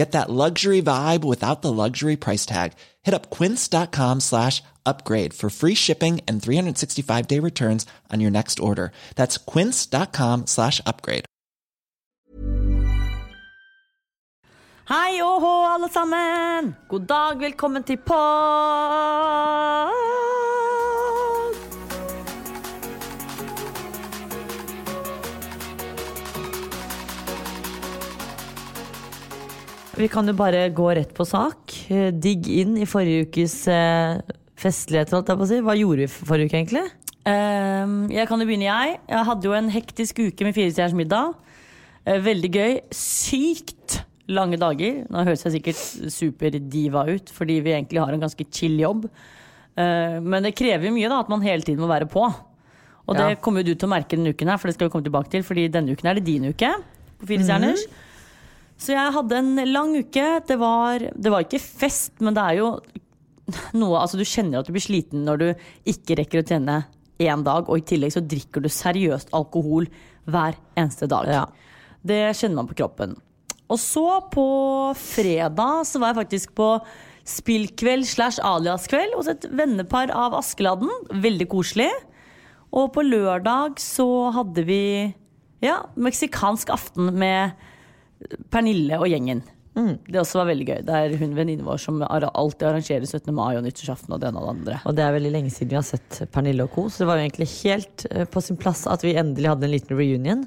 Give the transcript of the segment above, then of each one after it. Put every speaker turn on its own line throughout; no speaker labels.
Get that luxury vibe without the luxury price tag. Hit up quince.com slash upgrade for free shipping and 365 day returns on your next order. That's quince.com slash upgrade.
Hei og alle sammen! God dag, velkommen til pod! Vi kan jo bare gå rett på sak. Eh, Digg inn i forrige ukes festlighet festligheter. Hva gjorde vi forrige uke, egentlig? Ehm, jeg kan jo begynne, jeg. Jeg hadde jo en hektisk uke med Firestjerners middag. Eh, veldig gøy. Sykt lange dager. Nå høres jeg sikkert superdiva ut, fordi vi egentlig har en ganske chill jobb. Eh, men det krever mye da, at man hele tiden må være på. Og det
Ja.
kommer jo du til å merke denne uken her, for det skal vi komme tilbake til. Fordi denne uken er det din uke på Fire stjerners. Så jeg hadde en lang uke. Det var, det var ikke fest, men det er jo noe Altså, du kjenner at du blir sliten når du ikke rekker å trene én dag, og i tillegg så drikker du seriøst alkohol hver eneste dag. Det kjenner man på kroppen. Og så på fredag så var jeg faktisk på spillkveld slash alias-kveld hos et vennepar av Askeladden. Veldig koselig. Og på lørdag så hadde vi ja, meksikansk aften med Pernille og gjengen. Det også var veldig gøy. Det er hun venninnen vår som alltid arrangerer 17. mai og nyttårsaften og det ene og det andre.
Og det er veldig lenge siden vi har sett Pernille og co. Så det var jo egentlig helt eh, på sin plass at vi endelig hadde en liten reunion.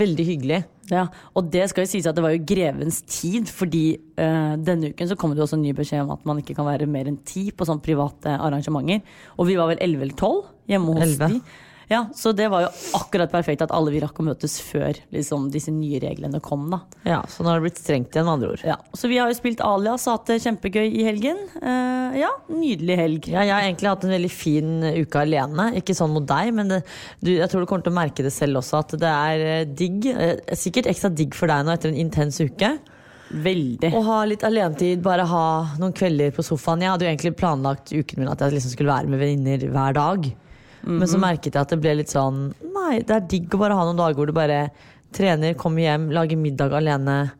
Veldig hyggelig.
Ja, og det skal jo sies at det var jo grevens tid, fordi eh, denne uken så kom det jo også en ny beskjed om at man ikke kan være mer enn ti på sånne private arrangementer. Og vi var vel elleve eller tolv hjemme hos
Elleve.
de. Ja, Så det var jo akkurat perfekt at alle vi rakk å møtes før liksom, disse nye reglene kom. da
Ja, Så nå har det blitt strengt igjen, med andre ord.
Ja, Så vi har jo spilt alias og hatt det kjempegøy i helgen. Uh, ja, nydelig helg.
Ja, jeg har egentlig hatt en veldig fin uke alene. Ikke sånn mot deg, men det, du, jeg tror du kommer til å merke det selv også. At det er eh, digg. eh, Sikkert ekstra digg for deg nå etter en intens uke.
Veldig.
Å ha litt alenetid, bare ha noen kvelder på sofaen. Jeg hadde jo egentlig planlagt uken min at jeg liksom skulle være med venninner hver dag. Men så
Mhm.
merket jeg at det ble litt sånn Nei, det er digg å bare ha noen dager hvor du bare trener, kommer hjem, lager middag alene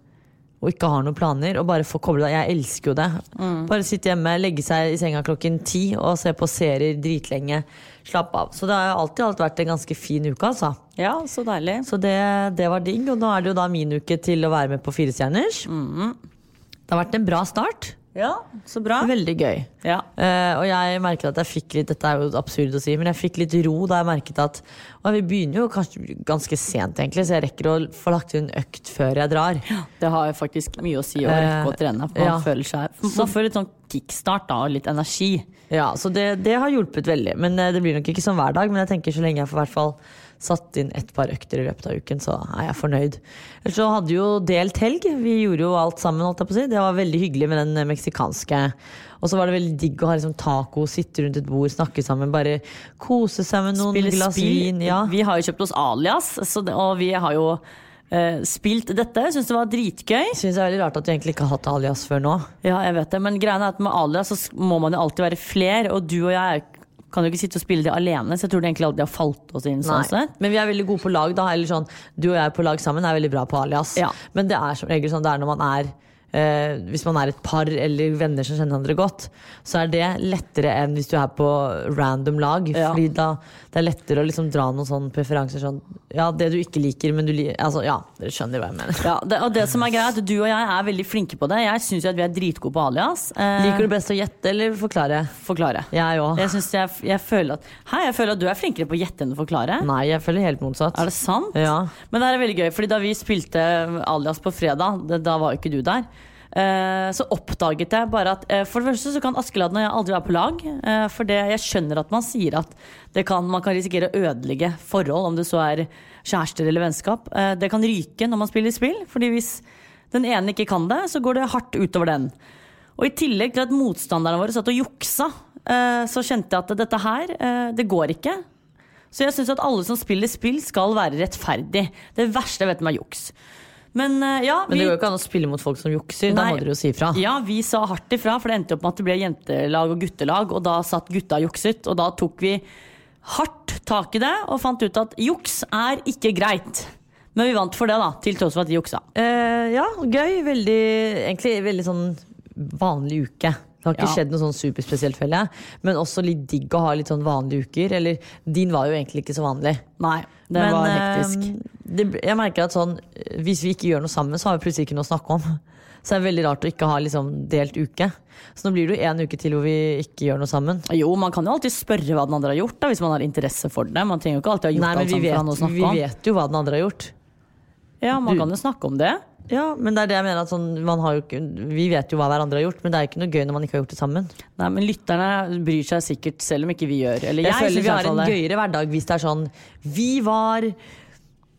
og ikke har noen planer. Og bare få koble deg. Jeg elsker jo det.
Mm.
Bare sitte hjemme, legge seg i senga klokken ti og se på serier dritlenge. Slappe av. Så det har jo alltid vært en ganske fin uke, altså.
Ja, så deilig.
Så det, det var digg. Og nå er det jo da min uke til å være med på Fire stjerners.
Mhm.
Det har vært en bra start.
Ja, så bra.
Veldig gøy.
Ja.
Uh, og jeg merket at jeg fikk litt Dette er jo absurd å si, men jeg fikk litt ro da jeg merket at og Vi begynner jo kanskje ganske sent, egentlig, så jeg rekker å få lagt inn økt før jeg drar.
Det har jo faktisk mye å si å
Eh,
rekke å trene. For man
ja.
føler seg Man får litt sånn kickstart da, og litt energi.
Ja, så det, det har hjulpet veldig. Men eh, Det blir nok ikke sånn hver dag, men jeg tenker så lenge jeg får hvert fall satt inn et par økter i løpet av uken, så er jeg fornøyd. Ellers så hadde jo delt helg. Vi gjorde jo alt sammen, holdt jeg på å si. Det var veldig hyggelig med den meksikanske. Og så var det veldig digg å ha liksom taco, sitte rundt et bord, snakke sammen, bare kose seg med noen
Spille
glass vin. Ja.
Vi har jo kjøpt oss alias, så det, og vi har jo eh, spilt dette. Syns det var dritgøy.
Syns det er veldig rart at du egentlig ikke har hatt alias før nå.
Ja, jeg vet det, men greia er at med alias så må man jo alltid være fler, og du og jeg er kan jo ikke sitte og spille det alene, så jeg tror det egentlig aldri har falt oss inn. sånn sett.
Men vi er veldig gode på lag, da. Eller sånn, du og jeg på lag sammen er veldig bra på alias.
Ja.
Men det er som regel sånn det er når man er eh, Hvis man er et par eller venner som kjenner hverandre godt, så er det lettere enn hvis du er på random lag.
Ja.
Fordi da det er lettere å liksom dra noen sånne preferanser sånn Ja, det du ikke liker, men du liker Altså, ja, dere skjønner hva jeg mener.
Ja, det, og det som er greit, du og jeg er veldig flinke på det. Jeg syns at vi er dritgode på alias. Eh,
Liker du best å gjette eller forklare?
Forklare.
Jeg òg.
Jeg, jeg, jeg, føler at, hei, jeg føler at du er flinkere på å gjette enn å forklare.
Nei, jeg føler helt motsatt.
Er det sant?
Ja.
Men det er veldig gøy, Fordi da vi spilte Alias på fredag, det, da var jo ikke du der. Eh, så oppdaget jeg bare at eh, For det første så kan Askeladden og jeg aldri være på lag. eh, for det, jeg skjønner at man sier at kan, man kan risikere å ødelegge forhold, om det så er kjærester eller vennskap. Det kan ryke når man spiller spill. Fordi hvis den ene ikke kan det, så går det hardt utover den. Og i tillegg til at motstanderne våre satt og juksa, så kjente jeg at dette her, det går ikke. Så jeg syns at alle som spiller spill, skal være rettferdig. Det verste jeg vet om er juks. Men eh, ja,
Men det går jo ikke an å spille mot folk som jukser. Da må dere jo si ifra.
ja, vi sa hardt ifra, for det endte opp med at det ble jentelag og guttelag, og da satt gutta og jukset, og da tok vi hardt tak i det og fant ut at juks er ikke greit. Men vi vant for det, da, til tross for at de juksa.
Uh, ja, gøy. Veldig, egentlig veldig sånn vanlig uke. Det har ikke
Ja.
skjedd noe sånn superspesielt, føler jeg. Men også litt digg å ha litt sånn vanlige uker. Eller din var jo egentlig ikke så vanlig.
Nei, det
Men,
var
eh,
hektisk.
det, jeg merker at sånn Hvis vi ikke gjør noe sammen, så har vi plutselig ikke noe å snakke om. Så det er veldig rart å ikke ha liksom delt uke. Så nå blir det jo en uke til hvor vi ikke gjør noe sammen.
Jo, man kan jo alltid spørre hva den andre har gjort, da, hvis man har interesse for det. Man trenger jo ikke alltid ha gjort
Nei, men
alt
sammen
sammen for å snakke om.
vet, vi vet jo hva den andre har gjort.
Ja, man
Du-
kan jo snakke om det.
Ja, men det er det jeg mener at sånn, man har jo ikke, Vi vet jo hva hverandre har gjort, men det er ikke noe gøy når man ikke har gjort det sammen.
Nei, men lytterne bryr seg sikkert, selv om ikke vi gjør. Eller
Jeg,
jeg,
føler vi har en gøyere hverdag hvis det er sånn Vi var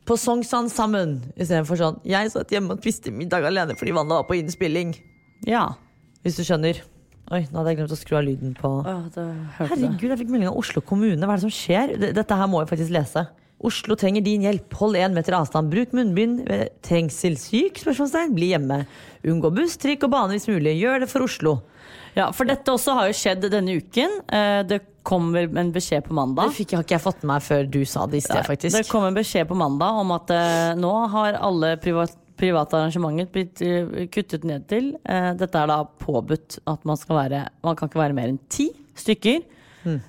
på Sognsvann sammen, istedenfor sånn Jeg satt hjemme og spiste middag alene fordi Wanda var på innspilling.
Ja.
Hvis du skjønner. Oi, nå hadde jeg glemt å skru av lyden på
Åh, det.
Herregud, jeg fikk melding av Oslo kommune. Hva er det som skjer? Dette her må jeg faktisk lese. Oslo trenger din hjelp. Hold én meter avstand. Bruk munnbind. ved Trengsel? Spørsmålstegn. Bli hjemme. Unngå buss, trikk og bane hvis mulig. Gjør det for Oslo.
Ja, for dette også har jo skjedd denne uken. Eh, Det kom vel en beskjed på mandag.
Det fikk, har ikke jeg fått med meg før du sa det i sted, faktisk.
Det kom en beskjed på mandag om at eh, nå har alle privat, private arrangementer blitt eh, kuttet ned til. Dette er da påbudt at man skal være Man kan ikke være mer enn ti stykker.
Hmm.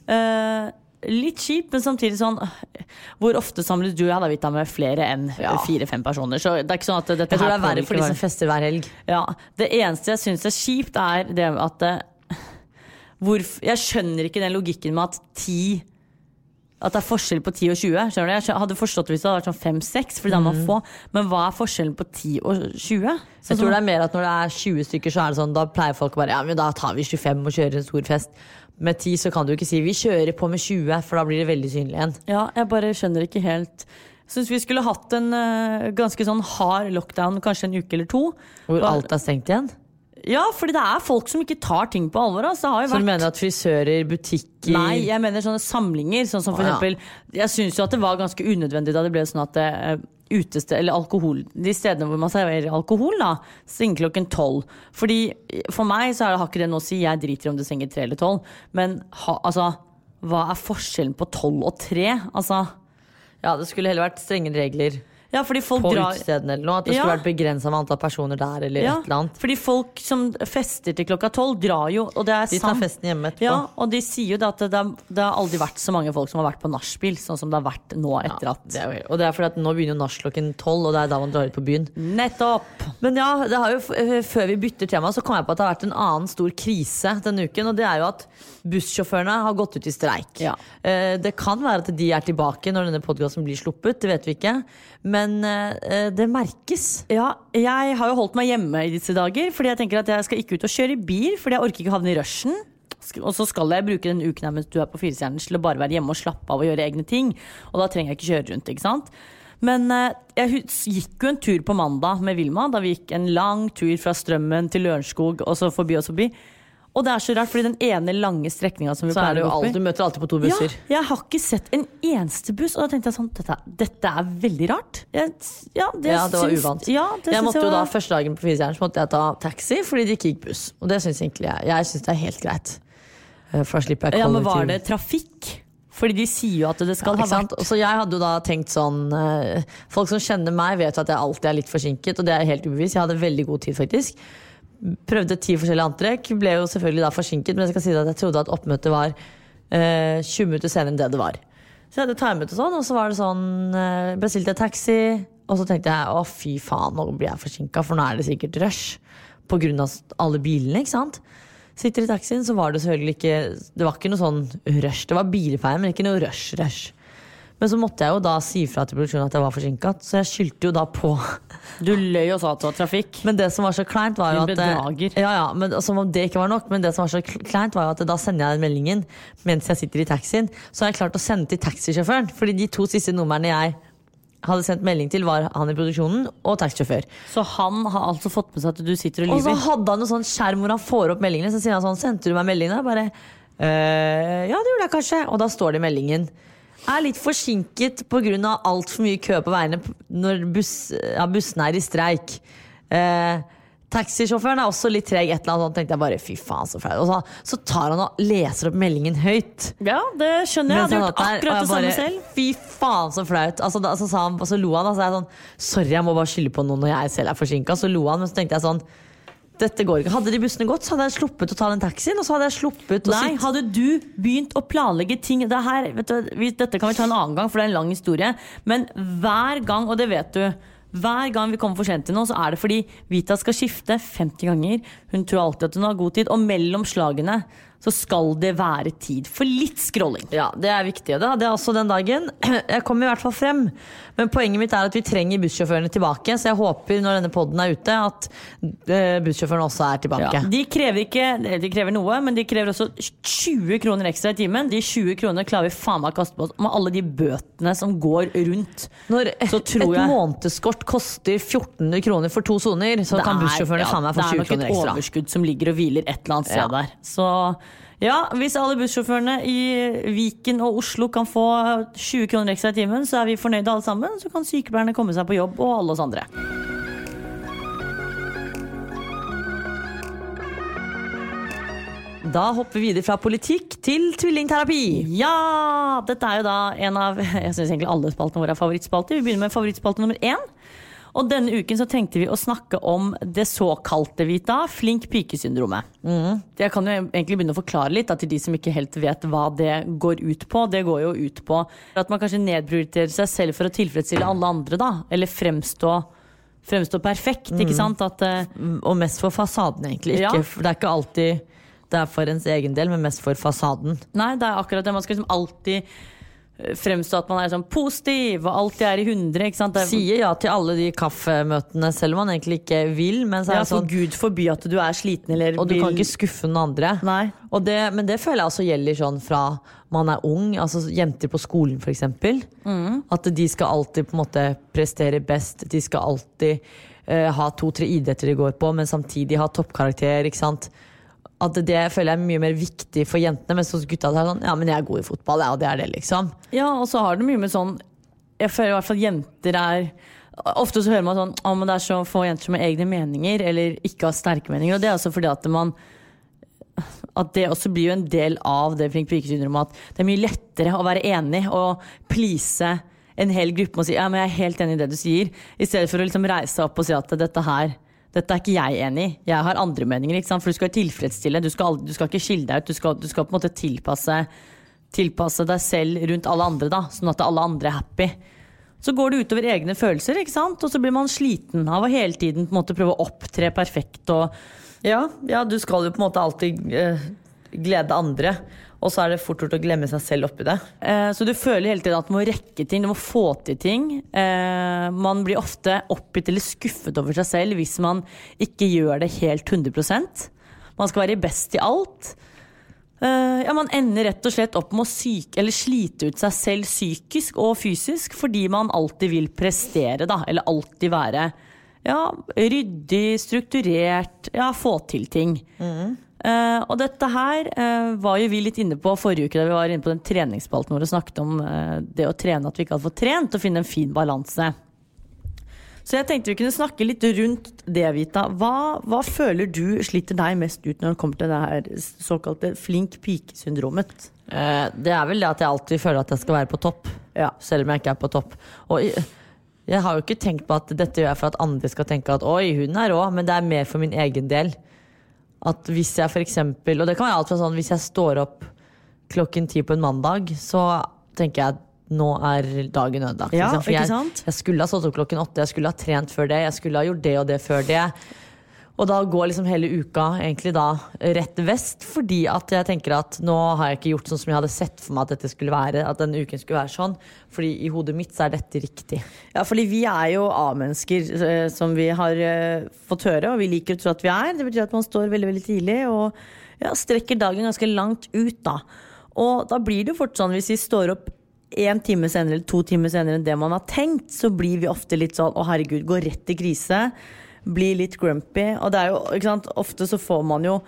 Eh, litt kjipt, men samtidig sånn eh, Hvor ofte samles du og jeg da, Vita, med flere enn
Ja.
fire-fem personer? Så det er ikke sånn at dette
Jeg tror det er verre for de som fester hver helg.
Ja, Det eneste jeg syns er kjipt, er det at det, hvorf- Jeg skjønner ikke den logikken med at ti At det er forskjell på 10 og 20. Skjønner du? Jeg hadde forstått hvis det hadde vært sånn 5-6, for er man få. Men hva er forskjellen på 10 og 20?
Så Jeg tror det er mer at når det er 20 stykker, så er det sånn, da pleier folk å bare Ja, men da tar vi 25 og kjører en stor fest. Med 10 så kan du ikke si vi kjører på med 20, for da blir det veldig synlig igjen.
Ja, jeg bare skjønner ikke helt Syns vi skulle hatt en uh, ganske sånn hard lockdown kanskje en uke eller to.
Hvor
Bare-
alt er stengt igjen.
Ja, fordi det er folk som ikke tar ting på alvor. Altså. Jo
Så du mener at frisører, butikker
Nei, jeg mener sånne samlinger. Sånn som for
Å, ja.
eksempel Jeg syns jo at det var ganske unødvendig da det ble sånn at det, eh, utested, eller alkohol De stedene hvor man serverer alkohol, da, stenger klokken tolv. Fordi eh, For meg så det, har ikke det noe å si. Jeg driter i om det stenger tre eller tolv. Men ha, altså Hva er forskjellen på tolv og tre? Altså
Ja, det skulle heller vært strengere regler
Ja, fordi folk
på
drar
utestedene eller noe. At det
Ja.
skulle vært begrensa med antall personer der, eller
ja,
et eller annet.
fordi folk som fester til klokka tolv, drar jo, og det er
De tar festen hjemme etterpå.
Ja, og de sier jo det at det, det har aldri vært så mange folk som har vært på nachspiel, sånn som det har vært nå etter at
Det er, og det er fordi at nå begynner jo nach klokken tolv, og det er da man drar ut på byen.
Nettopp!
Men ja, det har jo, eh, før vi bytter tema, så kom jeg på at det har vært en annen stor krise denne uken. Og det er jo at bussjåførene har gått ut i streik.
Ja.
Eh, Det kan være at de er tilbake når denne podkasten blir sluppet, det vet vi ikke. Men eh, det merkes.
Ja, jeg har jo holdt meg hjemme i disse dager, fordi jeg tenker at jeg skal ikke ut og kjøre bil, fordi jeg orker ikke havne i rushen. Og så skal jeg bruke den uken her mens du er på Firestjernen til å bare være hjemme og slappe av og gjøre egne ting. Og da trenger jeg ikke kjøre rundt, ikke sant. Men eh, jeg gikk jo en tur på mandag med Vilma, da vi gikk en lang tur fra Strømmen til Lørenskog og så forbi og forbi. Og det er så rart, fordi den ene lange strekninga som vi
Så er
pleier å gå
du møter alltid på to busser.
ja, jeg har ikke sett en eneste buss, og da tenkte jeg sånn Dette, dette er veldig rart. Jeg, ja, det,
Ja, det var
syns-
uvant.
Ja, det
jeg
syns
måtte jo da Første dagen på Firestjerners måtte jeg ta taxi fordi det ikke gikk buss. Og det syns egentlig jeg Jeg synes det er helt greit. Eh, For da slipper jeg
Ja, men var det trafikk? Fordi de sier jo at det skal
Ja,
ha vært
Så jeg hadde jo da tenkt sånn eh, Folk som kjenner meg, vet jo at jeg alltid er litt forsinket, og det er helt ubevisst. Jeg hadde veldig god tid, faktisk. Prøvde ti forskjellige antrekk. Ble jo selvfølgelig da forsinket, men jeg skal si at jeg trodde at oppmøtet var eh, 20 minutter senere enn det det var. Så jeg hadde timet og sånn, og så var det sånn eh, Bestilte jeg taxi, og så tenkte jeg å fy faen, nå blir jeg forsinka, for nå er det sikkert rush. Av alle bilene, ikke sant. Sitter i taxien, så var det selvfølgelig ikke Det var ikke noe sånn rush. Det var bilfeil, men ikke noe rush-rush. Men så måtte jeg jo da si fra til produksjonen at jeg var forsinka, så jeg skyldte jo da på.
Du løy og sa at det var trafikk.
Men det som var så kleint, var jo at eh. Ja, ja, men Som om det ikke var nok, men det som var så kleint, var jo at da sender jeg den meldingen mens jeg sitter i taxien. Så har jeg klart å sende til taxisjåføren, fordi de to siste numrene jeg hadde sendt melding til, var han i produksjonen og taxisjåfør.
Så han har altså fått med seg at du sitter og
Og så hadde han en sånn skjerm hvor han får opp meldingene. Så sier han sånn, sendte du meg meldingene? Bare, «Øh, ja det gjorde jeg kanskje. Og da står det i meldingen. Er litt forsinket pga. altfor mye kø på veiene når bus, ja, bussene er i streik. Eh, taxisjåføren er også litt treg. Et eller annet sånn tenkte jeg bare fy faen så flaut. Så, så tar han og leser opp meldingen høyt.
Ja, det skjønner jeg. Jeg hadde gjort akkurat det samme selv.
Fy faen, så flaut. Altså, da, så, sa han, så lo han. Altså, jeg sånn, Sorry, jeg må bare skylde på noen når jeg selv er forsinka. Så lo han, men så tenkte jeg sånn dette går ikke. Hadde de bussene gått, så hadde jeg sluppet å ta den taxien. Og så hadde jeg sluppet å
Nei,
sitte
hadde du begynt å planlegge ting det her, vet du, vi, Dette kan vi ta en annen gang, for det er en lang historie. Men hver gang, og det vet du hver gang vi kommer for sent til noe, så er det fordi Vita skal skifte 50 ganger. Hun tror alltid at hun har god tid. Og mellom slagene så skal det være tid for litt scrolling.
Ja, det er viktig. Det hadde jeg også den dagen. Jeg kom i hvert fall frem. Men poenget mitt er at vi trenger bussjåførene tilbake. Så jeg håper når denne poden er ute, at eh, bussjåførene også er tilbake.
Ja, de krever ikke De krever noe, men de krever også 20 kroner ekstra i timen. De 20 kronene klarer vi faen meg å kaste på oss med alle de bøtene som går rundt.
Når et,
Så tror
et månedskort koster 1400 kroner for to soner, så kan bussjåførene faen meg få 20 kroner ekstra.
Det er nok et overskudd som ligger og hviler et eller annet sted
Ja.
der. Så ja, hvis alle bussjåførene i Viken og Oslo kan få 20 kroner ekstra i timen, så er vi fornøyde alle sammen. Så kan sykepleierne komme seg på jobb, og alle oss andre.
Da hopper vi videre fra politikk til tvillingterapi.
Ja! Dette er jo da en av Jeg synes egentlig alle spaltene våre er favorittspalter. Vi begynner med favorittspalte nummer én. Og denne uken så tenkte vi å snakke om det såkalte Vita, flink pike-syndromet. Jeg kan jo egentlig begynne å forklare litt da, til de som ikke helt vet hva det går ut på. Det går jo ut på at man kanskje nedprioriterer seg selv for å tilfredsstille alle andre. da Eller fremstå, fremstå perfekt, ikke sant? At, eh,
Og mest for fasaden, egentlig. Ikke,
Ja.
Det er ikke alltid det er for ens egen del, men mest for fasaden.
Nei, det er akkurat det. Man skal liksom alltid fremstå at man er sånn positiv og alltid er i hundre. ikke sant? Er,
Sier ja til alle de kaffemøtene, selv om man egentlig ikke vil. Men så er
ja, for
sånn,
Gud forby at du er sliten eller
og du kan ikke skuffe noen andre. Det, men det føler jeg også gjelder sånn fra man er ung, altså jenter på skolen f.eks.
Mm.
At de skal alltid på en måte prestere best. De skal alltid uh, ha to-tre idretter de går på, men samtidig ha toppkarakter. ikke sant? At det føler jeg er mye mer viktig for jentene, mens hos gutta er sånn Ja, men jeg er god i fotball, ja, og det er det, liksom.
Ja, og så har det mye med sånn Jeg føler i hvert fall jenter er Ofte så hører man sånn Å, men det er så få jenter har egne meninger, eller ikke har sterke meninger. Og det er altså fordi at man At det også blir jo en del av det flink pike-syndromet. At det er mye lettere å være enig og please en hel gruppe med å si ja, men jeg er helt enig i det du sier, i stedet for å liksom reise opp og si at dette her dette er ikke jeg enig i. Jeg har andre meninger. For du skal tilfredsstille. Du skal, du skal ikke skille deg ut. Du skal, du skal på en måte tilpasse, tilpasse deg selv rundt alle andre, da, sånn at alle andre er happy. Så går det utover egne følelser, ikke sant? og så blir man sliten av å hele tiden på en måte prøve å opptre perfekt. Og
Ja, ja, du skal jo på en måte alltid eh, glede andre. Og så er det fort gjort å glemme seg selv oppi det.
Eh, Så du føler hele tiden at du må rekke ting, du må få til ting. Eh, Man blir ofte oppgitt eller skuffet over seg selv hvis man ikke gjør det helt 100% Man skal være best i alt. Eh, Ja, Man ender rett og slett opp med å syke, slite ut seg selv psykisk og fysisk fordi man alltid vil prestere, da. Eller alltid være ja, ryddig, strukturert, ja, få til ting. Eh, og dette her uh, var jo vi litt inne på forrige uke da vi var inne på den treningsspalten vår og snakket om uh, det å trene, at vi ikke hadde fått trent, og finne en fin balanse. Så jeg tenkte vi kunne snakke litt rundt det, Vita. Hva, hva føler du sliter deg mest ut når det kommer til det her såkalte flink pike-syndromet?
Det er vel det at jeg alltid føler at jeg skal være på topp,
Ja.
selv om jeg ikke er på topp. Og jeg, jeg har jo ikke tenkt på at dette gjør jeg for at andre skal tenke at oi, hun er rå, men det er mer for min egen del. At hvis jeg eksempel, og det kan være alt fra sånn hvis jeg står opp klokken ti på en mandag, så tenker jeg at nå er dagen ødelagt.
Ja,
liksom. For jeg, jeg skulle ha stått opp klokken åtte, jeg skulle ha trent før det, jeg skulle ha gjort det og det før det. Og da går liksom hele uka egentlig da rett vest, fordi at jeg tenker at nå har jeg ikke gjort sånn som jeg hadde sett for meg at dette skulle være. At denne uken skulle være sånn. Fordi i hodet mitt så er dette riktig.
Ja, fordi vi er jo A-mennesker, eh, som vi har eh, fått høre, og vi liker å tro at vi er. Det betyr at man står veldig veldig tidlig og ja, strekker dagen ganske langt ut. da. Og da blir det jo fort sånn, hvis vi står opp én time senere eller to timer senere enn det man har tenkt, så blir vi ofte litt sånn å herregud, går rett i krise. Blir litt grumpy. Og det er jo, ikke sant, ofte så får man jo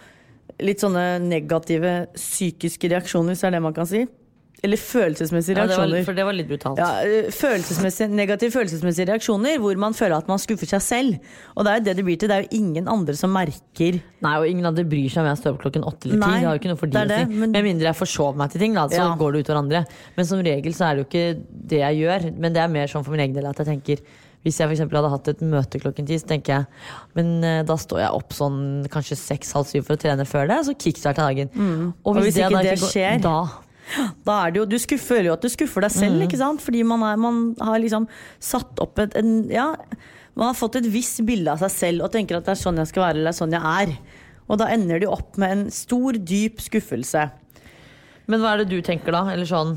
litt sånne negative psykiske reaksjoner, hvis det er det man kan si. Eller følelsesmessige
Ja, det var,
reaksjoner.
for det var litt brutalt.
Ja, eh, følelsesmessige, negative følelsesmessige reaksjoner hvor man føler at man skuffer seg selv. Og det er jo det det blir til. Det er jo ingen andre som merker
Nei, og ingen andre bryr seg om jeg står opp klokken åtte eller ti. Det har jo ikke noe for de
det det, men-
Med mindre jeg forsov meg til ting, da, så
Ja.
går det utover andre. Men som regel så er det jo ikke det jeg gjør. Men det er mer sånn for min egen del at jeg tenker hvis jeg eksempel hadde hatt et møte klokken ti, så tenker jeg men eh, da står jeg opp sånn kanskje seks-halv syv for å trene før det, så kickstarter dagen.
Mm. Og hvis ikke
da
det skjer,
da
Da er det jo, Du føler jo at du skuffer deg selv, ikke sant? fordi man, er, man har liksom satt opp et en, ja, Man har fått et visst bilde av seg selv og tenker at det er sånn jeg skal være eller det er sånn jeg er. Og da ender det jo opp med en stor, dyp skuffelse.
Men hva er det du tenker da? Eller sånn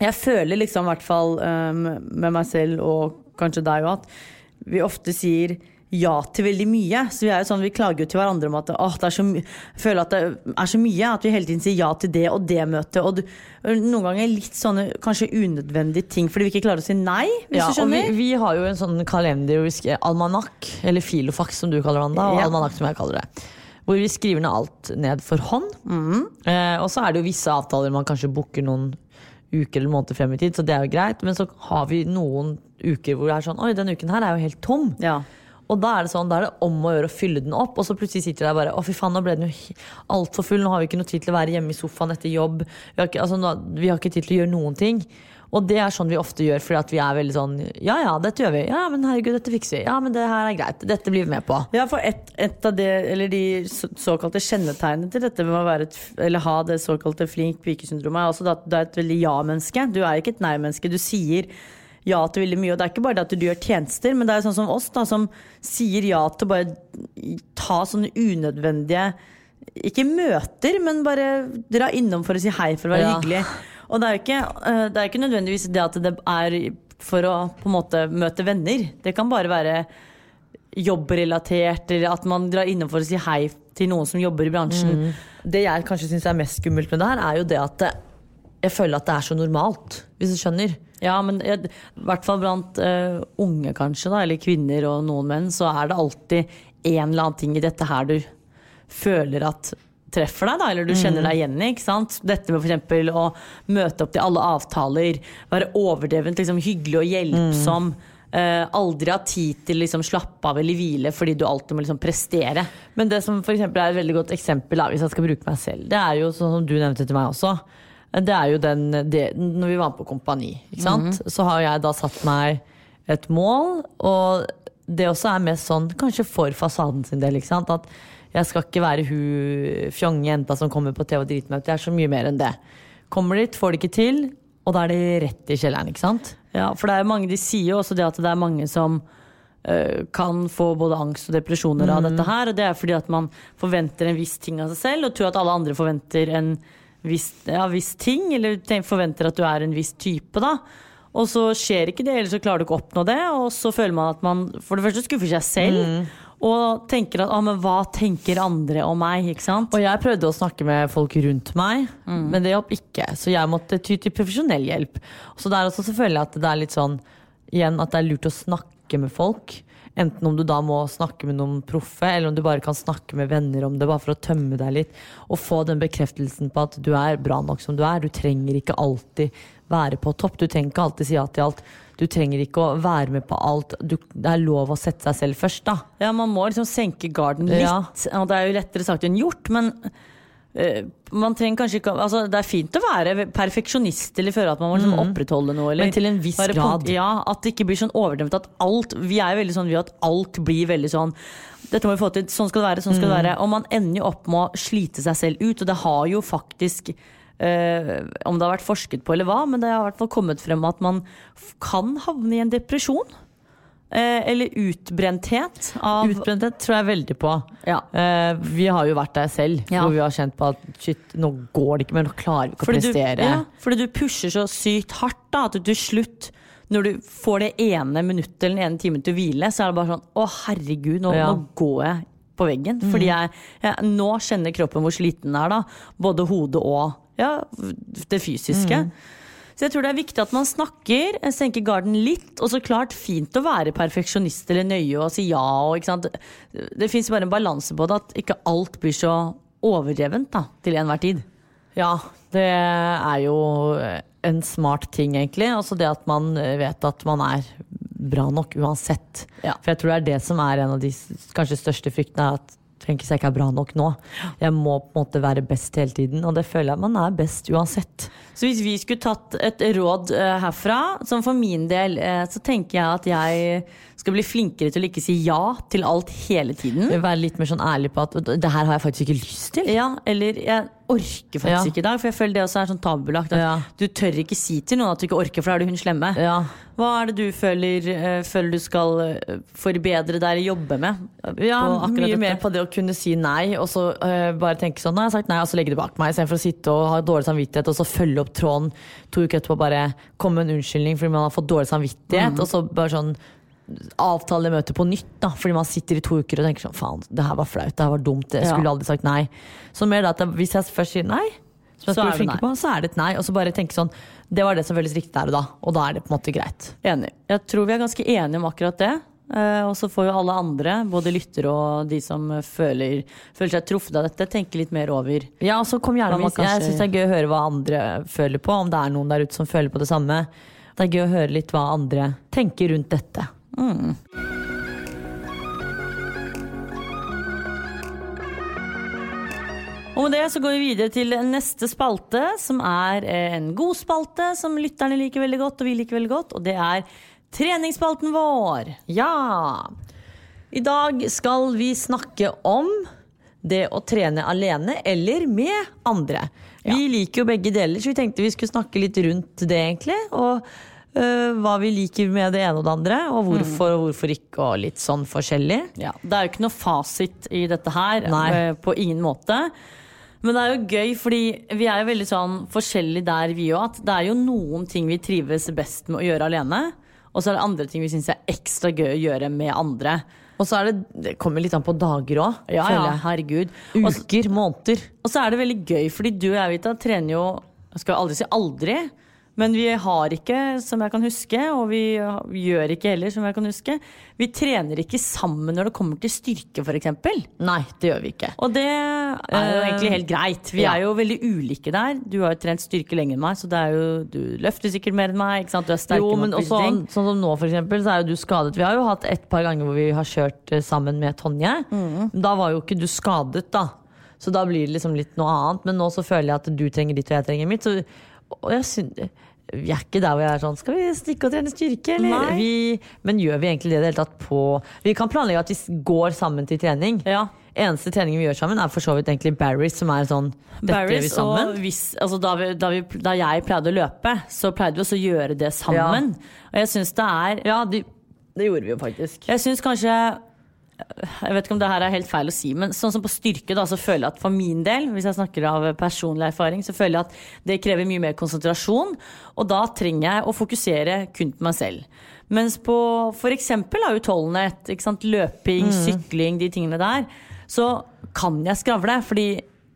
Jeg føler liksom, i hvert fall um, med meg selv og kanskje deg òg, at vi ofte sier ja til veldig mye. Så vi sånn, vi klager jo til hverandre om at åh, det er så føler at det er så mye. At vi hele tiden sier ja til det og det møtet. Og du, noen ganger litt sånne kanskje unødvendige ting fordi vi ikke klarer å si nei. Hvis
ja,
du
og vi,
skjønner.
vi har jo en sånn kalender, hvor almanakk, eller filofax som du kaller den da, og
Ja.
almanakk som jeg kaller det. Hvor vi skriver ned alt ned for hånd.
Mm.
Eh, og så er det jo visse avtaler man kanskje booker noen uker eller måneder frem i tid, så det er jo greit. Men så har vi noen uker hvor det er sånn Oi, denne uken her er jo helt tom.
Ja.
Og da er det sånn, da er det om å gjøre å fylle den opp, og så plutselig sitter du der bare Å, fy faen, nå ble den jo altfor full. Nå har vi ikke noe tid til å være hjemme i sofaen etter jobb. Vi har ikke, altså, nå, vi har ikke tid til å gjøre noen ting. Og det er sånn vi ofte gjør, fordi vi er veldig sånn Ja ja, dette gjør vi. Ja, men herregud, dette fikser vi. Ja, men det her er greit. Dette blir vi med på.
Ja, for et, et av det, eller de såkalte kjennetegnene til dette med å være et, eller ha det såkalte flink pike-syndromet, er også at du er et veldig ja-menneske. Du er ikke et nei-menneske. Du sier ja til veldig mye. Og det er ikke bare det at du gjør tjenester, men det er sånn som oss, da, som sier ja til å bare ta sånne unødvendige ikke møter, men bare dra innom for å si hei for å være
Ja.
hyggelig. Og det er jo ikke, eh, det er ikke nødvendigvis det at det er for å på en måte møte venner. Det kan bare være jobbrelatert, eller at man drar innom for å si hei til noen som jobber i bransjen.
Det jeg kanskje syns er mest skummelt med det her, er jo det at jeg føler at det er så normalt, hvis du skjønner.
Ja, men i hvert fall blant uh, unge, kanskje, da, eller kvinner og noen menn, så er det alltid en eller annen ting i dette her du føler at treffer deg, da, eller du kjenner deg igjen i. ikke sant? Dette med eksempel å møte opp til alle avtaler, være overdrevent liksom, hyggelig og hjelpsom. eh, aldri ha tid til liksom slappe av eller hvile fordi du alltid må liksom prestere.
Men det som for er et veldig godt eksempel, da, hvis jeg skal bruke meg selv, det er jo sånn som du nevnte til meg også. Det er jo den, det, Når vi var på Kompani, sant? så har jeg da satt meg et mål. Og det også er mest sånn kanskje for fasaden sin del. At jeg skal ikke være hun fjonge jenta som kommer på TV og driter meg ut. Jeg er så mye mer enn det. Kommer dit, får det ikke til, og da er det rett i kjelleren. ikke sant?
Ja, for det er mange, De sier jo også det at det er mange som øh, kan få både angst og depresjoner av dette her. Og det er fordi at man forventer en viss ting av seg selv, og tror at alle andre forventer en viss, ja, viss ting. Eller forventer at du er en viss type, da. Og så skjer ikke det, eller så klarer du ikke å oppnå det. Og så føler man at man for det første skuffer seg selv, og tenker at ah, men hva tenker andre om meg? ikke sant?
Og jeg prøvde å snakke med folk rundt meg, men det hjalp ikke. Så jeg måtte ty til profesjonell hjelp. Så det er også selvfølgelig at det er litt sånn igjen at det er lurt å snakke med folk. Enten om du da må snakke med noen proffe, eller om du bare kan snakke med venner om det, bare for å tømme deg litt. Og få den bekreftelsen på at du er bra nok som du er. Du trenger ikke alltid være på topp. Du trenger ikke alltid si ja til alt. Du trenger ikke å være med på alt. Du, det er lov å sette seg selv først, da.
Ja, man må liksom senke garden litt.
Ja.
Og det er jo lettere sagt enn gjort, men eh, man trenger kanskje ikke altså, Det er fint å være perfeksjonist eller føle at man må liksom opprettholde noe. Eller
Mm. Men til en viss grad.
ja, At det ikke blir sånn overdrevet at alt Vi er jo veldig sånn vi at alt blir veldig sånn dette må vi få til, sånn skal det være, sånn skal det
Mm.
være. Og man ender jo opp med å slite seg selv ut, og det har jo faktisk eh, om det har vært forsket på eller hva, men det har i hvert fall kommet frem at man kan havne i en depresjon. Eh, eller utbrenthet av
Utbrenthet tror jeg veldig på.
Ja.
Eh, vi har jo vært der selv,
Ja.
hvor vi har kjent på at shit, nå går det ikke mer, nå klarer vi ikke å
prestere. du, ja, fordi du pusher så sykt hardt da, at du til slutt, når du får det ene minuttet eller den ene timen til å hvile, så er det bare sånn Å, herregud, nå, nå går jeg på veggen. Fordi jeg, jeg Nå kjenner kroppen hvor sliten den er, da. Både hodet og ja, det fysiske. Så jeg tror det er viktig at man snakker, senker garden litt. Og så klart fint å være perfeksjonist eller nøye og si ja. Og? Det fins bare en balanse på det, at ikke alt blir så overdrevent da, til enhver tid.
Ja, det er jo en smart ting, egentlig. Altså det at man vet at man er bra nok uansett.
Ja.
For jeg tror det er det som er en av de kanskje største fryktene. At tenker jeg ikke er bra nok nå. Jeg må på en måte være best hele tiden, og det føler jeg man er best uansett.
Så hvis vi skulle tatt et råd eh, herfra, som for min del, eh, så tenker jeg at jeg skal bli flinkere til å ikke si ja til alt hele tiden.
Være litt mer sånn ærlig på at det her har jeg faktisk ikke lyst til.
Ja, eller jeg orker faktisk
Ja.
ikke i dag, for jeg føler det også er sånn tabubelagt.
Ja.
Du tør ikke si til noen at du ikke orker, for da er du hun slemme.
Ja.
Hva er det du føler, eh, føler du skal forbedre deg eller jobbe med?
Ja, mye
dette?
mer på det å kunne si nei, og så uh, bare tenke sånn Nå har jeg sagt nei, og så legge det bak meg, istedenfor å sitte og ha dårlig samvittighet, og så følge opp tråden to uker etterpå bare komme med en unnskyldning fordi man har fått dårlig samvittighet, og så bare sånn avtale møtet på nytt, da, fordi man sitter i to uker og tenker sånn faen, det her var flaut, det her var dumt, jeg
Ja.
skulle aldri sagt nei. Så mer da at jeg- hvis jeg først sier nei, jeg
Så er
på, så er det et nei, og så bare tenke sånn det var det som føles riktig der og da, og da er det på en måte greit.
Enig. Jeg tror vi er ganske enige om akkurat det. Eh, og så får jo alle andre, både lyttere og de som føler, føler seg truffet av dette, tenke litt mer over.
Ja, og så kom gjerne med
kanskje...
Jeg syns det er gøy å høre hva andre føler på, om det er noen der ute som føler på det samme. Det er gøy å høre litt hva andre tenker rundt dette.
Og med det så går vi videre til neste spalte, som er en god spalte som lytterne liker veldig godt, og vi liker veldig godt, og det er treningsspalten vår.
Ja! I dag skal vi snakke om det å trene alene eller med andre. Vi liker jo begge deler, så vi tenkte vi skulle snakke litt rundt det, egentlig. Og øh, hva vi liker med det ene og det andre, og hvorfor og hvorfor ikke, og litt sånn forskjellig.
Ja, det er jo ikke noe fasit i dette her,
Nei.
eh, på ingen måte. Men det er jo gøy, fordi vi er jo veldig sånn forskjellige der, vi òg. At det er jo noen ting vi trives best med å gjøre alene. Og så er det andre ting vi syns er ekstra gøy å gjøre med andre.
Og så er det, det kommer litt an på dager òg,
Ja, ja, herregud.
Uker, måneder.
Og så er det veldig gøy, fordi du og jeg Vita, trener jo Jeg skal aldri si aldri, men vi har ikke, som jeg kan huske, og vi gjør ikke heller, som jeg kan huske, vi trener ikke sammen når det kommer til styrke, f.eks.
Nei, det gjør vi ikke.
Og det er jo
Eh,
egentlig helt greit. Vi
ja.
er jo veldig ulike der. Du har jo trent styrke lenger enn meg, så det er jo, du løfter sikkert mer enn meg. Du er sterkere
Jo, men
mot
også,
ting.
sånn som nå f.eks., så er jo du skadet. Vi har jo hatt et par ganger hvor vi har kjørt eh, sammen med Tonje.
Mm.
Da var jo ikke du skadet, da. Så da blir det liksom litt noe annet. Men nå så føler jeg at du trenger ditt, og jeg trenger mitt. Så, og jeg synes, vi er ikke der hvor jeg er sånn Skal vi stikke og trene styrke, eller? Vi, men gjør vi egentlig det i det hele tatt på Vi kan planlegge at vi går sammen til trening.
Ja.
Eneste treningen vi gjør sammen, er for så vidt egentlig Barry's, som er sånn gjør vi sammen.
og hvis, altså da, vi, da, vi, da jeg pleide å løpe, så pleide vi også å gjøre det sammen. Og jeg syns det er
Ja, de, det gjorde vi jo faktisk.
Jeg syns kanskje Jeg vet ikke om det her er helt feil å si, men sånn som på styrke, da, så føler jeg at for min del, hvis jeg snakker av personlig erfaring, så føler jeg at det krever mye mer konsentrasjon. Og da trenger jeg å fokusere kun på meg selv. Mens på f.eks. utholdenhet, løping, sykling, de tingene der, så kan jeg skravle. Fordi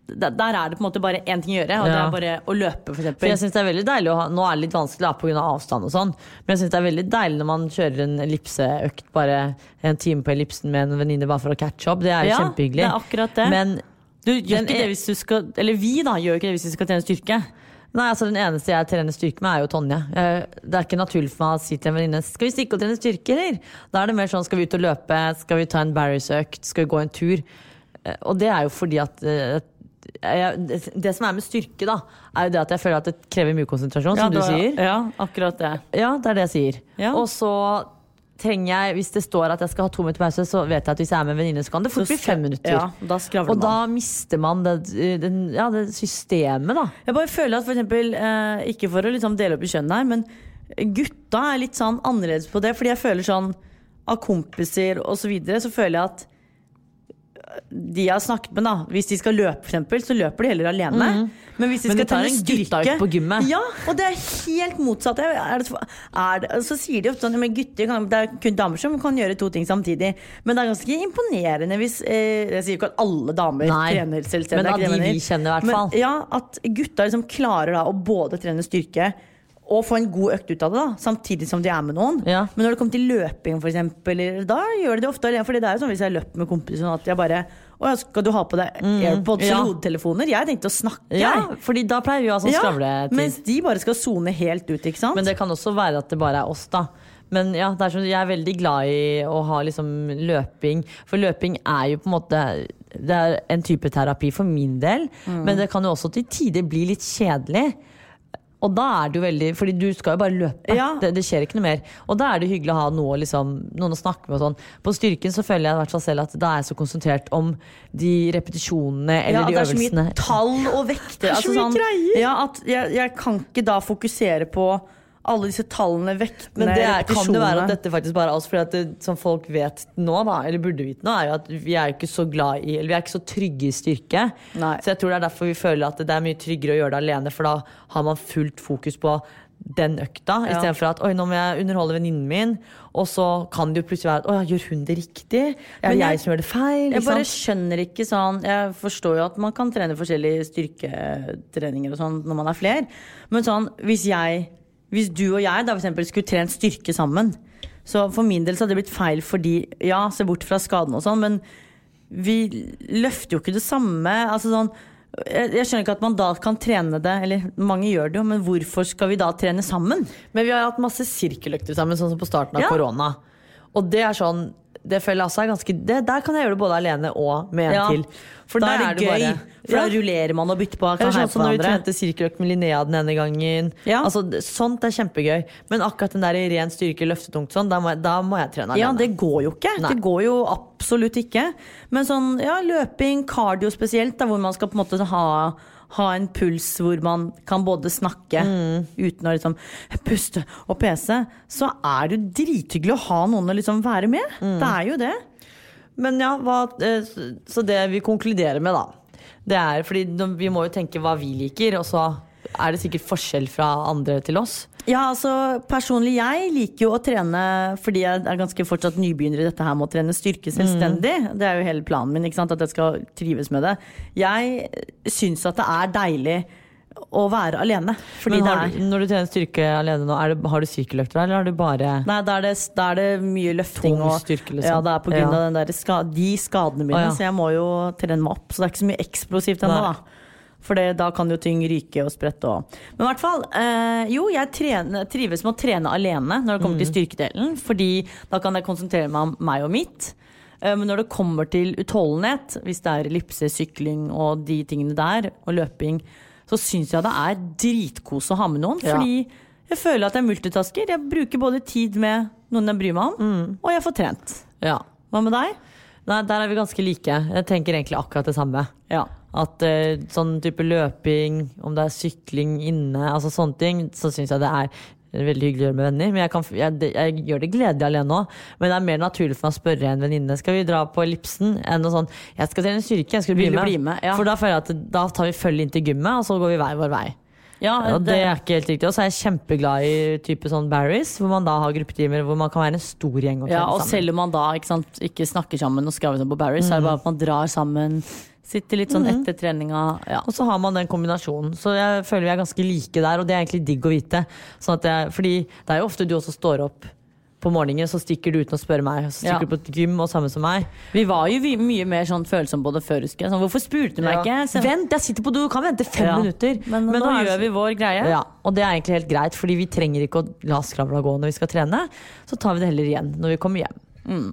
der, er det på en måte bare én ting å gjøre, og det er bare å løpe, for
For jeg synes det er veldig deilig ha, Nå er det litt vanskelig pga. Av avstand og sånn, men jeg synes det er veldig deilig når man kjører en ellipseøkt bare en time på ellipsen med en venninne bare for å catch up. Det er jo
Ja,
kjempehyggelig.
det er akkurat det.
Men
Du gjør ikke det hvis du skal Eller vi, da, gjør ikke det hvis vi skal trene styrke.
Nei, altså Den eneste jeg trener styrke med, er jo Tonje. Eh, Det er ikke naturlig for meg å si til en venninne Skal vi stikke og trene styrke, eller? Da er det mer sånn skal vi ut og løpe, skal vi ta en Barry's-økt, skal vi gå en tur? Eh, Og det er jo fordi at eh, jeg, det, som er med styrke, da, er jo det at jeg føler at det krever mye konsentrasjon, som du
da,
sier.
Ja, akkurat det.
Ja, det er det jeg sier.
Ja.
Og så trenger jeg, hvis det står at jeg skal ha to minutter pause, så vet jeg at hvis jeg er med en venninne, så kan det fort bli fem minutter.
Ja, da
Og
man.
da mister man det, det, ja, det systemet, da.
Jeg bare føler at for eksempel, eh, ikke for å liksom dele opp i kjønn her, men gutta er litt sånn annerledes på det. Fordi jeg føler sånn av kompiser og så videre, så føler jeg at de jeg har snakket med, da hvis de skal løpe, for eksempel, så løper de heller alene. Men hvis de.
Men
skal trene styrke
på gymmet.
Ja, og det er helt motsatt. Er det, er det, så sier de ofte sånn men gutter kan, Det er kun damer som kan gjøre to ting samtidig. Men det er ganske imponerende hvis eh, Jeg sier ikke at alle damer
Nei,
trener selvstendig.
men av de vi kjenner i hvert
Men, ja, at gutta liksom klarer da å både trene styrke og få en god økt ut av det, da samtidig som de er med noen.
Ja.
Men når det kommer til løping, for eksempel, da gjør de det ofte alene. For det er jo sånn hvis jeg løper med kompiser, sånn at jeg bare Å, skal du ha på deg AirPods
Mm, ja.
eller hodetelefoner? Jeg tenkte å snakke,
Ja, fordi da pleier vi å ha sånn
Ja,
skravletid.
mens de bare skal sone helt ut, ikke sant?
Men det kan også være at det bare er oss, da. Men ja, er sånn, jeg er veldig glad i å ha liksom løping. For løping er jo på en måte Det er en type terapi for min del.
Mm.
Men det kan jo også til tider bli litt kjedelig. Og da er det jo veldig Fordi du skal jo bare løpe.
Ja.
Det, det skjer ikke noe mer. Og da er det hyggelig å ha noe, liksom, noen å snakke med og sånn. På styrken så føler jeg i hvert fall selv at da er jeg så konsentrert om de repetisjonene eller
ja,
de
det er så mye tall og vekter.
er så mye greier.
Ja, at jeg, jeg kan ikke da fokusere på alle disse tallene, vektene,
Men det er, kan det være at dette faktisk bare er oss, For det, som folk vet nå, da, eller burde vite nå, er jo at vi er ikke så glad i Eller vi er ikke så trygge i styrke.
Nei.
Så jeg tror det er derfor vi føler at det er mye tryggere å gjøre det alene, for da har man fullt fokus på den økta,
Ja.
istedenfor at oi, nå må jeg underholde venninnen min, og så kan det jo plutselig være at å gjør hun det riktig? Er det
jeg-
jeg, som gjør det feil?
Jeg bare skjønner ikke sånn Jeg forstår jo at man kan trene forskjellige styrketreninger og sånn når man er fler, Men sånn, hvis jeg Hvis du og jeg da for eksempel skulle trent styrke sammen, så for min del så hadde det blitt feil fordi Ja, se bort fra skaden og sånn, men vi løfter jo ikke det samme. Altså sånn jeg, jeg skjønner ikke at man da kan trene det, eller mange gjør det jo, men hvorfor skal vi da trene sammen?
Men vi har hatt masse sirkeløkter sammen, sånn som på starten av
Ja.
korona. Og det er sånn det føler jeg også er ganske det, Der kan jeg gjøre det både alene og med en
Ja,
til. For
da er det gøy,
bare-
for da rullerer man og bytter på. Kan
sånn som når vi trente sirkeløkt med Linnea den ene gangen.
Ja.
Altså, sånt er kjempegøy. Men akkurat den der i ren styrke, løftetungt sånn, da må jeg, da må jeg trene alene.
Ja, det går jo ikke.
Nei.
Det går jo absolutt ikke. Men sånn, ja, løping, cardio spesielt, da, hvor man skal på en måte ha, ha en puls hvor man kan både snakke
Mm.
uten å liksom puste og pese, så er det jo drithyggelig å ha noen å liksom være med.
Mm.
Det er jo det.
Men ja, hva, eh, så- så det vi konkluderer med, da, det er fordi vi må jo tenke hva vi liker, og så er det sikkert forskjell fra andre til oss.
Ja, altså Personlig, jeg liker jo å trene fordi jeg er ganske fortsatt nybegynner i dette her med å trene styrke selvstendig. Det er jo hele planen min, ikke sant? at jeg skal trives med det. Jeg syns at det er deilig å være alene.
Har, når du trener styrke alene nå, er det, har du sirkeløkter, eller har du bare
Nei, da er det, da er det mye løfting. Og,
styrke, liksom.
Ja, det er på grunn
Ja.
av den der de skadene mine,
Å, ja.
så jeg må jo trene meg opp. Så det er ikke så mye eksplosivt ennå, da. For det, da kan jo ting ryke og sprette og Men i hvert fall. Eh, jo, jeg trener, trives med å trene alene når det kommer
Mm.
til styrkedelen. Fordi da kan jeg konsentrere meg om meg og mitt. Eh, Men når det kommer til utholdenhet, hvis det er ellipse, sykling og de tingene der, og løping, så syns jeg det er dritkos å ha med noen.
Ja.
Fordi jeg føler at jeg multitasker. Jeg bruker både tid med noen jeg bryr meg om,
Mm.
og jeg får trent.
Ja.
Hva med deg?
Nei, der er vi ganske like. Jeg tenker egentlig akkurat det samme.
Ja.
At uh, sånn type løping, om det er sykling inne, altså sånne ting, så syns jeg det er veldig hyggelig å gjøre med venner. Men jeg, kan, jeg, jeg gjør det gledelig alene òg. Men det er mer naturlig for meg å spørre en venninne Skal vi dra på ellipsen enn noe sånn Jeg skal trene styrke, jeg skal bli med.
bli med? Ja.
For da føler jeg at da tar vi følge inn til gymmet, og så går vi hver vår vei.
Ja,
Og det er ikke helt riktig. Og så er jeg kjempeglad i type sånn Barry's, hvor man da har gruppetimer hvor man kan være en stor gjeng og
ja, og
sammen.
selv om man da ikke, sant, ikke snakker sammen og skravler på på mm. så er det bare at man drar sammen Sitter litt sånn etter treninga. Ja.
Og så har man den kombinasjonen. Så jeg føler vi er ganske like der, og det er egentlig digg å vite. Sånn jeg, fordi det er jo ofte du også står opp på morgenen, så stikker du uten å spørre meg. Så
Ja.
stikker du på et gym, og samme som meg.
Vi var jo mye mer sånn følsomme på det før, husker jeg. Sånn, hvorfor spurte du meg ikke? Så-
Vent, jeg sitter på do, kan vente fem
Ja.
minutter.
Men, nå
nå,
gjør vi vår greie.
Ja, og det er egentlig helt greit, fordi vi trenger ikke å la skravla gå når vi skal trene. Så tar vi det heller igjen når vi kommer hjem.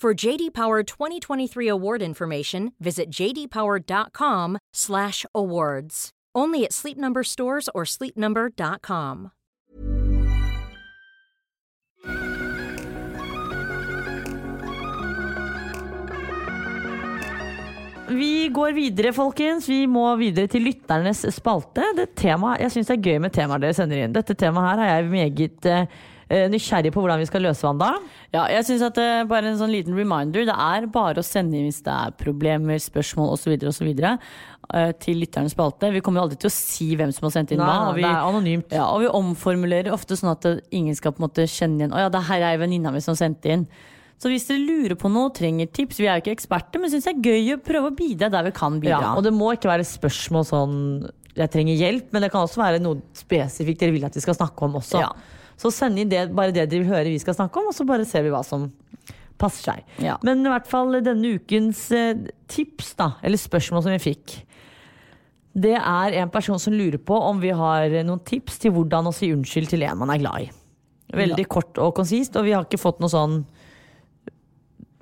For JD Power 2023 award information, visit jdpower.com/awards. Only at Sleep Number stores or sleepnumber.com.
Vi går videre, folkens. Vi må videre til lytternes spalte. Det tema, jeg syns det er gøy med temaer dere sender inn. Dette temaet her har jeg meget eh, nysgjerrig på hvordan vi skal løse, Wanda.
Ja, jeg synes at er Bare en sånn liten reminder. Det er bare å sende inn hvis det er problemer, spørsmål osv. osv. Uh, til lytternes spalte. Vi kommer jo aldri til å si hvem som har sendt inn
Nei,
hva. og vi-
det er anonymt.
Ja, og vi omformulerer ofte sånn at ingen skal på en måte kjenne igjen Å ja, det her er venninna mi som sendte inn. Så hvis dere lurer på noe, trenger tips Vi er jo ikke eksperter, men syns det er gøy å prøve å bidra der vi kan bidra.
Ja, og det må ikke være spørsmål sånn jeg trenger hjelp, men det kan også være noe spesifikt dere vil at vi skal snakke om også.
Ja.
Så send inn det, bare det dere vil høre vi skal snakke om, og så bare ser vi hva som passer seg.
Ja.
Men i hvert fall denne ukens eh, tips, da, eller spørsmål som vi fikk. Det er en person som lurer på om vi har noen tips til hvordan å si unnskyld til en man er glad i. Veldig kort og konsist, og vi har ikke fått noe sånn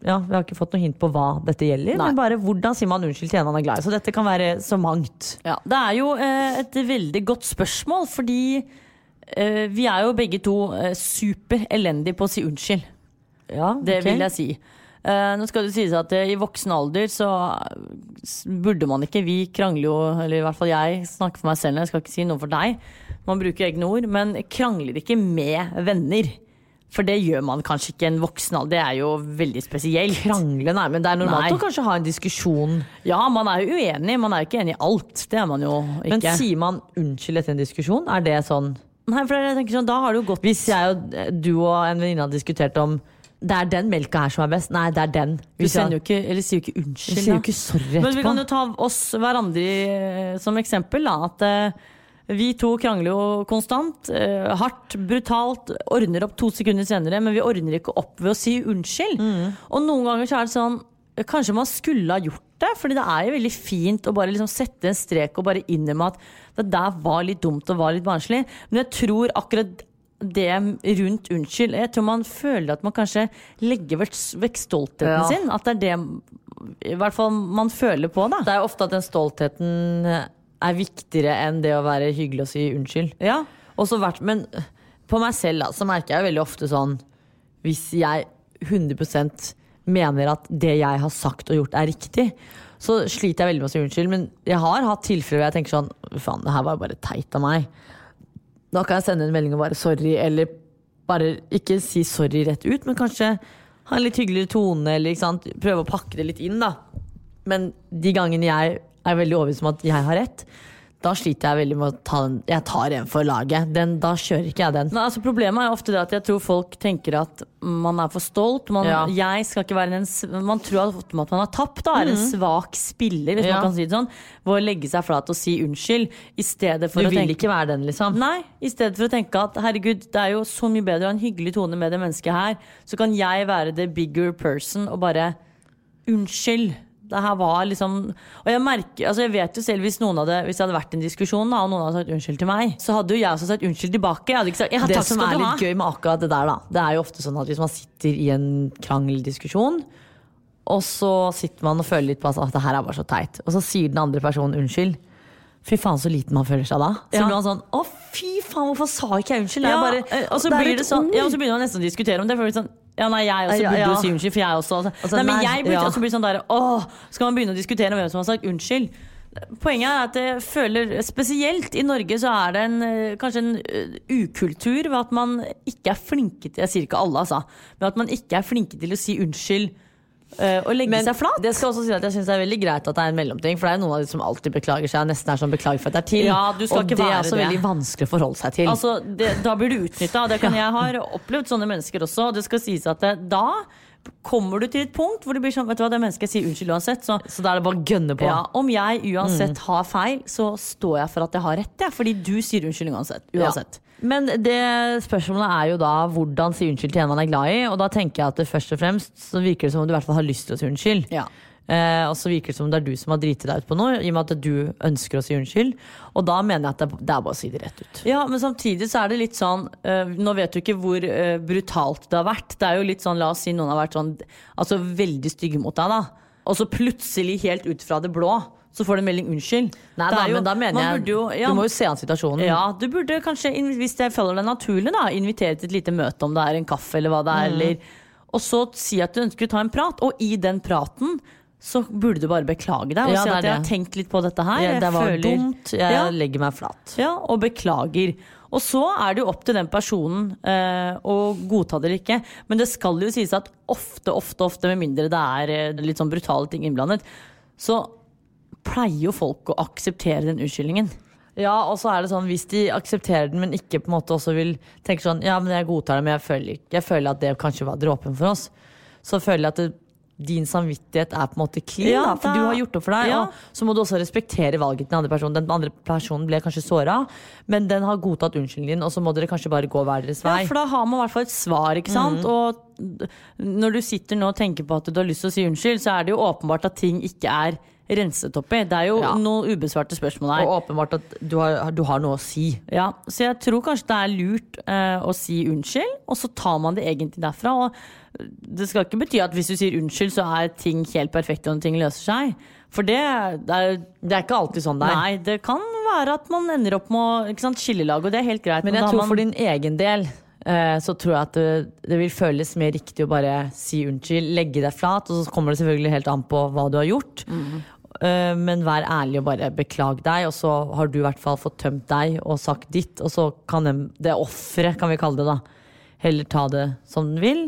ja, Vi har ikke fått noe hint på hva dette gjelder,
Nei.
men bare hvordan sier man unnskyld til en man er glad i. Så dette kan være så mangt.
Ja, det er jo eh, et veldig godt spørsmål, fordi vi er jo begge to eh, super elendige på å si unnskyld.
Ja,
Det
ok.
vil jeg si. Eh, nå skal det sies at eh, i voksen alder så burde man ikke Vi krangler jo, eller i hvert fall jeg snakker for meg selv, jeg skal ikke si noe for deg. Man bruker egne ord, men krangler ikke med venner. For det gjør man kanskje ikke i en voksen alder. Det er jo veldig spesielt.
Krangle, nei, men det er normalt
Nei.
å kanskje ha en diskusjon.
Ja, man er jo uenig, man er jo ikke enig i alt. Det er man jo ikke.
Men sier man unnskyld etter en diskusjon? Er det sånn
Nei, for jeg tenker sånn, da har det jo gått
Hvis jeg og du og en venninne har diskutert om det er den melka her som er best. Nei, det er den.
Du sender jo ikke, eller sier jo ikke
Vi
unnskyld.
sier jo ikke sorry
Men vi kan jo ta oss hverandre som eksempel. Da, at eh, vi to krangler jo konstant. eh, hardt, brutalt. Ordner opp to sekunder senere, men vi ordner ikke opp ved å si unnskyld.
Mm.
Og noen ganger så er det sånn Kanskje man skulle ha gjort det, Fordi det er jo veldig fint å bare liksom sette en strek og bare innrømme at det der var litt dumt og var litt barnslig. Men jeg tror akkurat det rundt unnskyld Jeg tror man føler at man kanskje legger vekk stoltheten
Ja.
sin. At det er det i hvert fall man føler på, da.
Det er jo ofte at den stoltheten er viktigere enn det å være hyggelig og si unnskyld.
Ja.
Vært, men på meg selv da, så merker jeg veldig ofte sånn Hvis jeg 100% mener at det jeg har sagt og gjort er riktig, så sliter jeg veldig med å si unnskyld. Men jeg har hatt tilfeller hvor jeg tenker sånn Faen, det her var bare teit av meg. Da kan jeg sende en melding og bare sorry, eller bare ikke si sorry rett ut, men kanskje ha en litt hyggeligere tone, eller prøve å pakke det litt inn, da. Men de gangene jeg er veldig overbevist om at jeg har rett, da sliter jeg veldig med å ta den Jeg tar en for laget. Den, da kjører ikke jeg den.
Nei, altså Problemet er jo ofte det at jeg tror folk tenker at man er for stolt. Man,
Ja.
jeg skal ikke være en, man tror at man har tapt, da. Er en svak spiller, hvis
Mhm. Ja.
man kan si det sånn. Ved å legge seg flat og si unnskyld. I stedet for
Du
å
vil
tenke
ikke være den, liksom.
Nei, i stedet for å tenke at herregud, det er jo så mye bedre å ha en hyggelig tone med det mennesket her. Så kan jeg være the bigger person og bare Unnskyld. Det her var liksom Og jeg merker, altså jeg vet jo selv hvis hadde Hvis det hadde vært en diskusjon da, og noen hadde sagt unnskyld til meg, så hadde jo jeg også sagt unnskyld tilbake. Sagt ja,
det som er litt gøy med akkurat det der, da, det er jo ofte sånn at hvis man sitter i en krangeldiskusjon, og så sitter man og føler litt på at det her er bare så teit, og så sier den andre personen unnskyld. Fy faen, så liten man føler seg da. Så
Ja.
blir man sånn Å, fy faen, hvorfor sa ikke jeg unnskyld? Er
Ja,
bare,
eh, og så blir det sånn. Ja, og så begynner man nesten å diskutere om det. For det sånn, ja, nei, jeg også burde jo si unnskyld, for jeg også
Altså,
Nei, men jeg burde,
ja.
Og blir det sånn der Åh, skal man begynne å diskutere om hvem som har sagt unnskyld? Poenget er at jeg føler Spesielt i Norge så er det en, eh, kanskje en eh, ukultur ved at man ikke er flinke til Jeg sier ikke alle, altså. Men at man ikke er flinke til å si unnskyld eh, og legge
Men
seg flat.
det skal også si at jeg synes det er veldig greit at det er en mellomting. For det er noen av de som alltid beklager seg. Nesten er sånn beklager for at det er til.
Ja,
og det er også
det.
veldig vanskelig å forholde seg til.
Altså, det, da blir du utnytta. Jeg har opplevd sånne mennesker også. Det skal sies at det, da kommer du til et punkt hvor det blir sånn Vet du hva, det mennesket sier unnskyld uansett. Så
så da er det bare å gønne på.
ja, om jeg uansett
Mm.
har feil, så står jeg for at jeg har rett. jeg. fordi du sier unnskyld uansett.
Ja. Men det spørsmålet er jo da hvordan si unnskyld til en man er glad i. Og da tenker jeg at det først og fremst så virker det som om du i hvert fall har lyst til å si unnskyld.
Ja.
Eh, og så virker det som om det er du som har driti deg ut på noe, i og med at du ønsker å si unnskyld. Og da mener jeg at det, det er bare å si det rett ut.
Ja, men samtidig så er det litt sånn eh, Nå vet du ikke hvor eh, brutalt det har vært. Det er jo litt sånn, La oss si noen har vært sånn Altså veldig stygge mot deg, da. Og så plutselig, helt ut fra det blå, så får du en melding 'unnskyld'.
Nei, da,
jo-
men da mener jeg
jo- ja,
Du må jo se an situasjonen.
Ja, du burde kanskje, hvis det føler det naturlig, da, invitere til et lite møte om det er en kaffe eller hva det er. Eller, og så si at du ønsker å ta en prat, og i den praten så burde du bare beklage deg og
Ja,
si at jeg har tenkt litt på dette her.
Ja, det var
føler-
dumt. Jeg
Ja.
legger meg flat.
Ja, og beklager. Og så er det jo opp til den personen eh, å godta det eller ikke. Men det skal jo sies at ofte, ofte, ofte, med mindre det er eh, litt sånn brutale ting innblandet, så pleier jo folk å akseptere den unnskyldningen.
Ja, og så er det sånn hvis de aksepterer den, men ikke på en måte også vil tenke sånn Ja, men jeg godtar det, men jeg føler, jeg føler at det kanskje var dråpen for oss. Så føler jeg at det, din samvittighet er på en måte clean,
Ja,
for du har gjort opp for deg.
Ja.
Og så må du også respektere valget til den andre personen. Den andre personen ble kanskje såra, men den har godtatt unnskyldningen din, og så må dere kanskje bare gå hver deres vei.
Ja, for da har man i hvert fall et svar, ikke sant? Og når du sitter nå og tenker på at du har lyst til å si unnskyld, så er det jo åpenbart at ting ikke er renset opp i. Det er jo
Ja.
noen ubesvarte spørsmål her.
Og åpenbart at du har, du har noe å si.
Ja, så jeg tror kanskje det er lurt eh, å si unnskyld, og så tar man det egentlig derfra. Og det skal ikke bety at hvis du sier unnskyld, så er ting helt perfekt og ting løser seg. For det, det er
Det er ikke alltid sånn det er.
Nei, det kan være at man ender opp med å- ikke sant, skillelag, og det er helt greit.
Men
da
jeg
har
tror
man-
for din egen del eh, så tror jeg at det, det vil føles mer riktig å bare si unnskyld, legge deg flat, og så kommer det selvfølgelig helt an på hva du har gjort. Eh, men vær ærlig og bare beklag deg, og så har du i hvert fall fått tømt deg og sagt ditt, og så kan de, det offeret, kan vi kalle det da, heller ta det som den vil.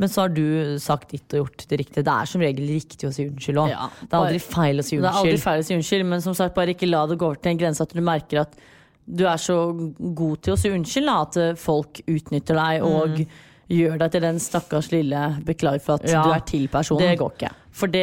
Men så har du sagt ditt og gjort det riktige. Det er som regel riktig å si unnskyld òg.
Ja,
det er aldri feil å si
Det er aldri
unnskyld.
feil å si unnskyld, men som sagt, bare ikke la det gå over til en grense at du merker at du er så god til å si unnskyld, da, at eh, folk utnytter deg og gjør deg til den stakkars lille beklager for at
Ja,
du er til personen.
det går ikke.
For det,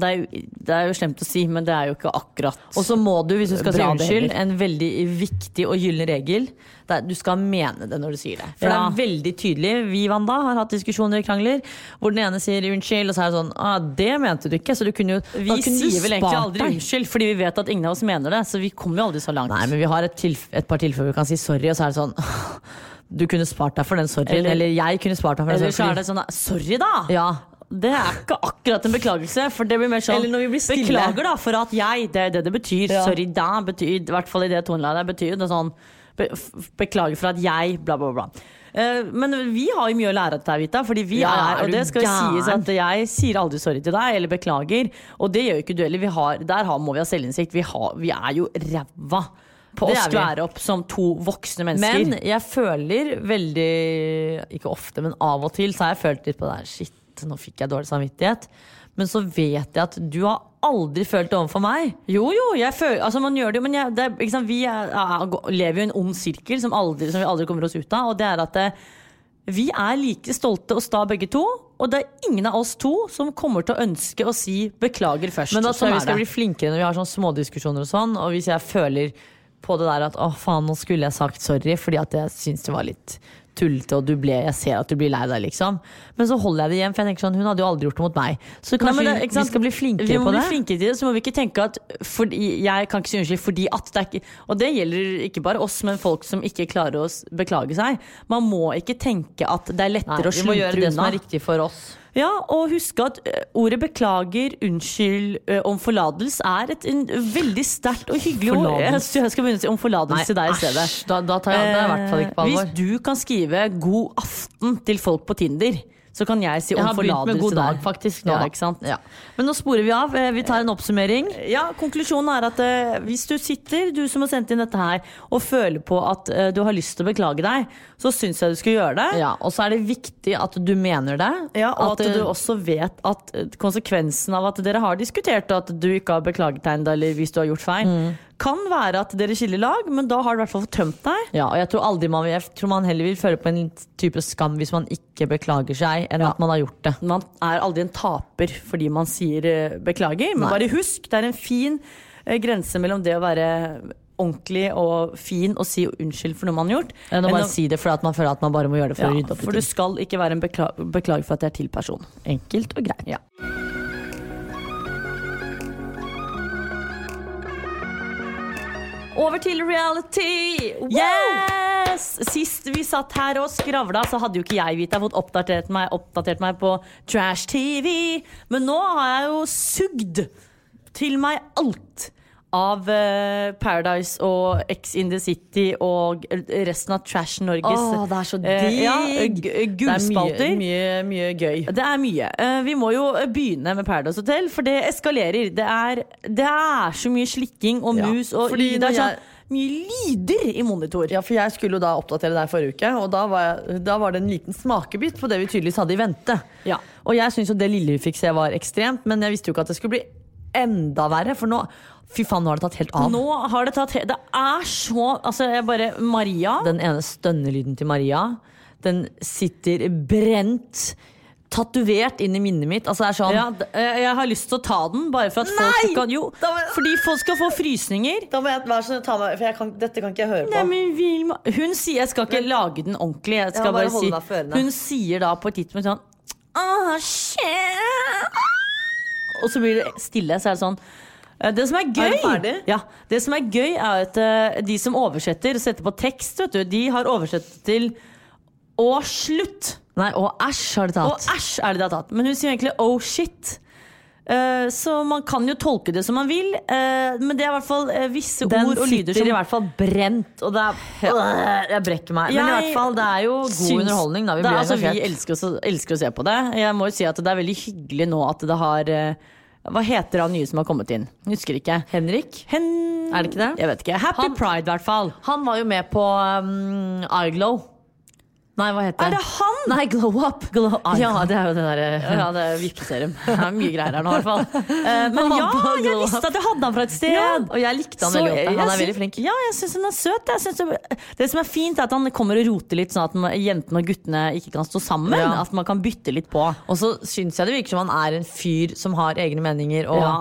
det, er jo, det er jo slemt å si, men det er jo ikke akkurat
Og så må du, hvis du skal si unnskyld, en veldig viktig og gyllen regel. Er, du skal mene det når du sier det. For
Ja.
det er veldig tydelig. Vi Wanda, har hatt diskusjoner og krangler hvor den ene sier unnskyld, og så er det sånn ah, Det mente du ikke. Så du kunne jo da
Vi
kunne
sier vel egentlig aldri unnskyld, fordi vi vet at ingen av oss mener det. Så vi kommer jo aldri så langt.
Nei, men vi har et, et par tilfeller hvor vi kan si sorry, og så er det sånn Du kunne spart deg for den sorryen.
Eller-
Eller, jeg kunne spart deg for den
Eller så er det sånn Sorry, da!
Ja.
Det er ikke akkurat en beklagelse. For det blir mer sånn
Eller når vi blir stille.
Beklager da for at jeg Det er det det betyr.
Ja.
Sorry da betyr I hvert fall i det tonelaget betyr det sånn be, Beklager for at jeg Bla, bla, bla. Eh, men vi har jo mye å lære av dette, Vita. Fordi vi
Ja,
er, og det skal
gæren?
sies at jeg sier aldri sorry til deg, eller beklager. Og det gjør jo ikke du heller. Vi har, der har, må vi ha selvinnsikt. Vi, har, vi er jo ræva på å skvære opp som to voksne mennesker.
Men jeg føler veldig Ikke ofte, men av og til så har jeg følt litt på det her. Shit. Nå fikk jeg dårlig samvittighet. Men så vet jeg at du har aldri følt det overfor meg.
Jo, jo, jeg føler, altså man gjør det jo, men jeg, det sant, vi er, er, lever jo i en ond sirkel som, aldri, som vi aldri kommer oss ut av. Og det er at det, vi er like stolte og sta begge to. Og det er ingen av oss to som kommer til å ønske å si beklager først.
Men da tror
Sånn
jeg vi skal bli flinkere når vi har sånne smådiskusjoner og sånn. Og hvis jeg føler på det der at å faen, nå skulle jeg sagt sorry fordi at jeg syns det var litt tullete, og du ble, jeg ser at du blir lei deg, liksom. Men så holder jeg det igjen, for jeg tenker sånn, hun hadde jo aldri gjort det mot meg. Så kanskje
Nei, det-
vi- skal bli flinkere
vi må
på
bli
det.
flinkere til det, så må vi ikke tenke at fordi, Jeg kan ikke si unnskyld fordi at det er ikke Og det gjelder ikke bare oss, men folk som ikke klarer å beklage seg. Man må ikke tenke at det er
Nei,
lettere å
vi må gjøre det som er riktig for oss.
Ja, og husk at eh, ordet beklager, unnskyld, eh, om forlatelse er et en, veldig sterkt og hyggelig ord. Jeg, jeg skal begynne å si om forlatelse til deg i stedet.
da, da tar jeg det i hvert fall ikke på
Eh,
alvor.
Hvis du kan skrive 'god aften' til folk på Tinder, så kan jeg si
Jeg
om
har begynt
forlatelse
med god dag,
der.
faktisk. Nå,
Ja,
da. Men nå sporer vi av. Eh, Vi tar en oppsummering.
Ja, Konklusjonen er at uh, hvis du sitter, du som har sendt inn dette her, og føler på at uh, du har lyst til å beklage deg, så syns jeg du skal gjøre det.
Ja, og så er det viktig at du mener det.
Ja, og at,
at
du også vet at konsekvensen av at dere har diskutert, og at du ikke har beklaget deg ennå, eller hvis du har gjort feil,
Mm.
Kan være at dere skiller lag, men da har du i hvert fall fått tømt deg.
Ja, og jeg tror aldri man, jeg tror man heller vil føle på en type skam hvis man ikke beklager seg, enn at man har gjort det.
Man er aldri en taper fordi man sier eh, beklager, men
Nei.
bare husk, det er en fin eh, grense mellom det å være ordentlig og fin og si unnskyld for noe man har gjort.
Enn å bare si det fordi man føler at man bare må gjøre det for å rydde opp
for du skal ikke være en bekla beklager for at det er til person.
Enkelt og greit.
Ja.
Over til reality! Wow!
Yes! Sist vi satt her og skravla, så hadde jo ikke jeg Vita, fått oppdatert meg, oppdatert meg på Trash TV. Men nå har jeg jo sugd til meg alt av eh, Paradise og X in the City og resten av Trash Norges
Åh, det er så
eh, ja, gullspalter.
Det er mye, mye, mye gøy.
Det er mye. Eh, Vi må jo begynne med Paradise Hotel, for det eskalerer. Det er, det er så mye slikking og
Ja,
mus, og
fordi
det er sånn mye lyder i monitor.
Ja, for jeg skulle jo da oppdatere deg forrige uke, og da var, jeg, da var det en liten smakebit på det vi tydeligvis hadde i vente.
Ja.
Og jeg syns jo det lille vi fikk se var ekstremt, men jeg visste jo ikke at det skulle bli enda verre, for nå Fy faen, nå har det tatt helt av.
Nå har det tatt Det er så Altså, jeg bare Maria
Den ene stønnelyden til Maria, den sitter brent, tatovert inn i minnet mitt. Altså det er sånn
ja, eh, Jeg har lyst til å ta den, bare for at folk kan Jo,
må-
fordi folk skal få frysninger.
Da må jeg være sånn, ta meg, for jeg kan, dette kan ikke jeg høre på.
Nei, men Vilma Hun sier Jeg skal ikke lage den ordentlig. Jeg skal
jeg bare
bare, si. Hun sier da på et tidspunkt sånn Åh, shit. Og så blir det stille, så er det sånn det som er gøy,
Er?
Ja, det som er gøy er at eh, de som oversetter og setter på tekst, vet du, de har oversett til å slutt.
Nei, og æsj har de
Og
Å
æsj er det de har tatt. Men hun sier egentlig oh shit. Eh, så man kan jo tolke det som man vil, eh, men det er i hvert fall eh, visse
Den
ord og lyder
sitter i hvert fall brent, og det er Øh, Jeg brekker meg. Men i hvert fall, det er jo god
syns-
underholdning. Da. Vi
er, altså, vi elsker, å, elsker å se på det. Jeg må jo si at det er veldig hyggelig nå at det har eh, Hva heter han nye som har kommet inn? Husker ikke.
Henrik?
Hen...
Er det ikke det?
Jeg vet ikke. Happy
Han-
Pride, i hvert fall.
Han var jo med på um, iGlow. Nei, hva heter
Er det han?
Nei, Glow Up.
Glow up.
Ja, det er jo det derre
Ja, det er Vippeserum. Det er mye greier her nå, i hvert fall. Eh, Men ja, jeg visste at jeg hadde han fra et sted.
Ja, og jeg likte han
Så
veldig godt. Han er veldig flink.
Ja, jeg syns han er søt. Det, det som er fint, er at han kommer og roter litt, sånn at man- jentene og guttene ikke kan stå sammen.
Ja.
At man kan bytte litt på.
Og så syns jeg det virker som han er en fyr som har egne meninger og
Ja.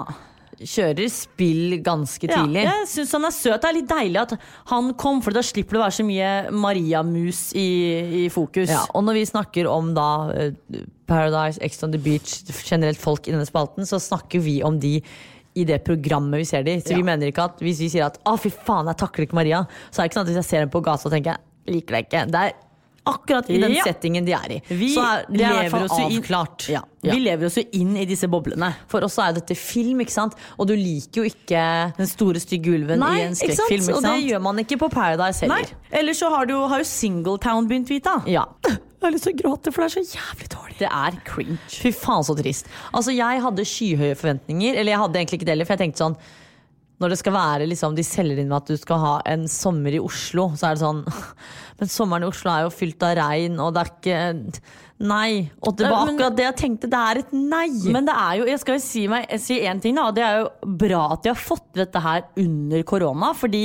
Kjører spill ganske
Ja,
tidlig.
jeg syns han er søt. Det er litt deilig at han kom, for da slipper det å være så mye Maria-mus i, i fokus.
Ja, og når vi snakker om da eh, Paradise, Ex on the Beach, generelt folk i denne spalten, så snakker vi om de i det programmet vi ser de. Så
Ja.
vi mener ikke at hvis vi sier at 'å, fy faen, jeg takler ikke Maria', så er det ikke sånn at hvis jeg ser henne på gata og tenker jeg liker deg ikke. Det er akkurat i den
Ja.
settingen de er i.
Vi
så er, er hvert
lever oss jo inn-
avklart.
Ja.
Ja.
Vi lever oss jo inn i disse boblene.
For oss er jo dette film, ikke sant? Og du liker jo ikke
Den store, stygge ulven i en skrekkfilm.
Og det gjør man ikke på Paradise heller. Nei.
Ellers så har, du, har jo Singletown begynt, Vita.
Ja.
Jeg har lyst til å gråte, for det er så jævlig dårlig. Det er cringe.
Fy faen, så trist. Altså, jeg hadde skyhøye forventninger. Eller jeg hadde egentlig ikke det heller, for jeg tenkte sånn når det skal være liksom, De selger inn med at du skal ha en sommer i Oslo, så er det sånn Men sommeren i Oslo er jo fylt av regn, og det er ikke Nei. Og det var akkurat det jeg tenkte. Det er et nei.
Men det er jo, jeg skal jo si, én si en ting da, og det er jo bra at de har fått dette her under korona, fordi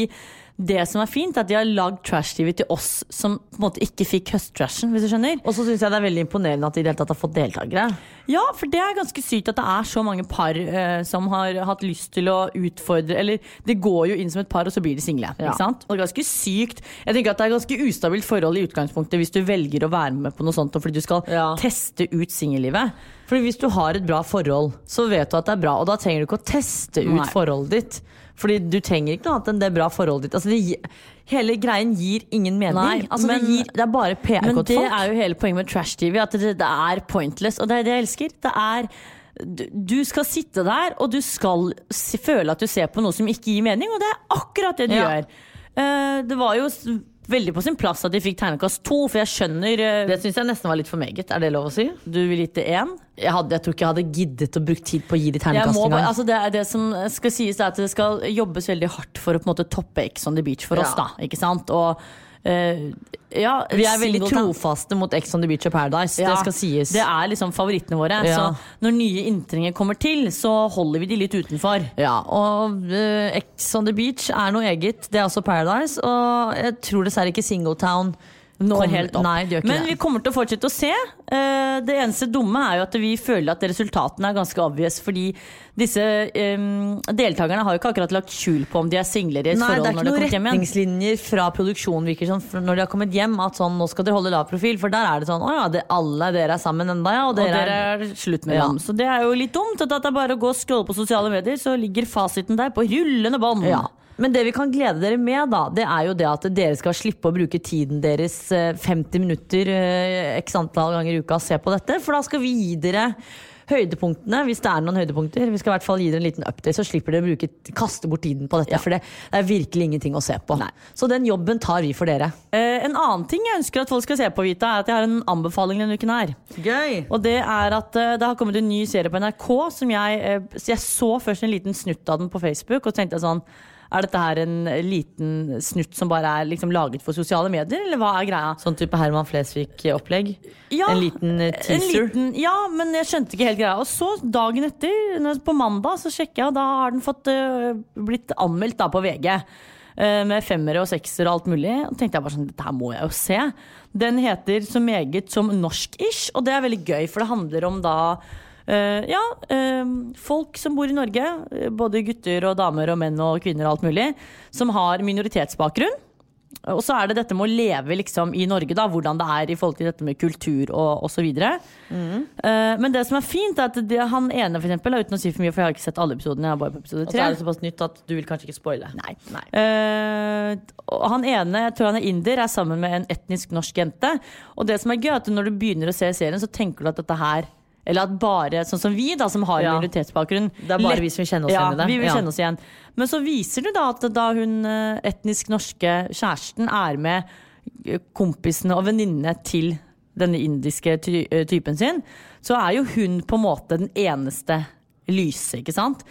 det som er fint, er at de har lagd trash-TV til oss som på en måte ikke fikk høsttrashen, hvis du skjønner.
og så syns jeg det er veldig imponerende at de i det hele tatt har fått deltakere.
Ja, for det er ganske sykt at det er så mange par eh, som har hatt lyst til å utfordre Eller det går jo inn som et par, og så blir de single.
Ja.
Ikke sant? Og det er ganske sykt. Jeg tenker at det er ganske ustabilt forhold i utgangspunktet hvis du velger å være med på noe sånt fordi du skal
Ja.
teste ut singellivet.
Fordi hvis du har et bra forhold, så vet du at det er bra, og da trenger du ikke å teste ut
Nei.
forholdet ditt. Fordi du trenger ikke noe annet enn det bra forholdet ditt. Altså, det, hele greien gir ingen mening.
Nei,
altså,
men-
det, gir, det er bare PR
Men det
folk.
er jo hele poenget med trash-TV, at det, det er pointless. Og det er det jeg elsker. Det er du, skal sitte der, og du skal føle at du ser på noe som ikke gir mening, og det er akkurat det du
Ja.
gjør. Uh, det var jo veldig på sin plass at de fikk tegnekast to, for jeg skjønner eh,
Det syns jeg nesten var litt for meget. Er det lov å si?
Du vil gitt det én?
Jeg, jeg tror ikke jeg hadde giddet å bruke tid på å gi de terningkast engang.
altså det, det som skal sies, er at det skal jobbes veldig hardt for å på en måte toppe Ex on the beach for
Ja.
oss, da. Ikke sant? Og eh, ja,
vi er veldig trofaste mot Ex on the Beach og Paradise.
Ja,
det skal sies.
Det er liksom favorittene våre.
Ja.
Så når nye inntrengere kommer til, så holder vi de litt utenfor.
Ja, og uh, Ex on the Beach er noe eget. Det er også Paradise. Og jeg tror dessverre ikke Singletown
Når
kom-
helt opp.
Nei, det ikke
Men
det.
vi kommer til å fortsette å se. Eh, Det eneste dumme er jo at vi føler at resultatene er ganske obvious, fordi disse um, deltakerne har jo ikke akkurat lagt skjul på om de er single i et
det
forhold
er
når
ikke
de har
noen
kommet hjem igjen.
retningslinjer fra produksjonen virker sånn, når de har kommet hjem. At sånn, nå skal dere holde lav profil, for der er det sånn Å ja, det, alle dere er sammen enda, ja. Og
Og
dere,
dere
er
er slutt med
Ja.
dem. Så det er jo litt dumt. At det er bare å gå og scrolle på sosiale medier, så ligger fasiten der på rullende bånd.
ja. Men det vi kan glede dere med, da, det er jo det at dere skal slippe å bruke tiden deres eh, 50 minutter eh, x antall ganger i uka og se på dette. For da skal vi gi dere høydepunktene, hvis det er noen høydepunkter. Vi skal i hvert fall gi dere en liten update, så slipper dere å bruke, kaste bort tiden på dette.
Ja.
For det, er virkelig ingenting å se på. Så den jobben tar vi for dere.
Eh, en annen ting jeg ønsker at folk skal se på, Vita, er at jeg har en anbefaling denne uken her.
Gøy!
Og det er at eh, det har kommet en ny serie på NRK som jeg eh, Jeg så først en liten snutt av den på Facebook, og så tenkte jeg sånn Er dette her en liten snutt som bare er liksom laget for sosiale medier, eller hva er greia?
Sånn type Herman Flesvig-opplegg.
Ja,
en liten teaser?
En liten, ja, men jeg skjønte ikke helt greia. Og så dagen etter, på mandag, så sjekker jeg, og da har den fått uh, blitt anmeldt da på VG. eh, med femmere og seksere og alt mulig. Og tenkte jeg bare sånn, dette her må jeg jo se. Den heter så meget som norsk-ish, og det er veldig gøy, for det handler om da eh, ja, eh, folk som bor i Norge, eh, både gutter og damer og menn og kvinner og alt mulig, som har minoritetsbakgrunn. Og så er det dette med å leve liksom i Norge, da, hvordan det er i forhold til dette med kultur og osv. Mm. men det som er fint, er at det, han ene, for eksempel, uten å si for mye, for jeg har ikke sett alle episodene, jeg er bare på episode
Og så er det såpass nytt at du vil kanskje ikke spoile.
Nei. Nei. Uh, han ene, jeg tror han er inder, er sammen med en etnisk norsk jente. Og det som er gøy, er at når du begynner å se serien, så tenker du at dette her eller at bare sånn som vi, da, som har
Ja.
minoritetsbakgrunn
Det er bare vi som vil kjenne oss
ja,
igjen i det.
Vi vil
Ja.
kjenne oss igjen. Men så viser det da at da hun eh, etnisk norske kjæresten er med eh, kompisene og venninnene til denne indiske ty eh, typen sin, så er jo hun på en måte den eneste lyse, ikke sant?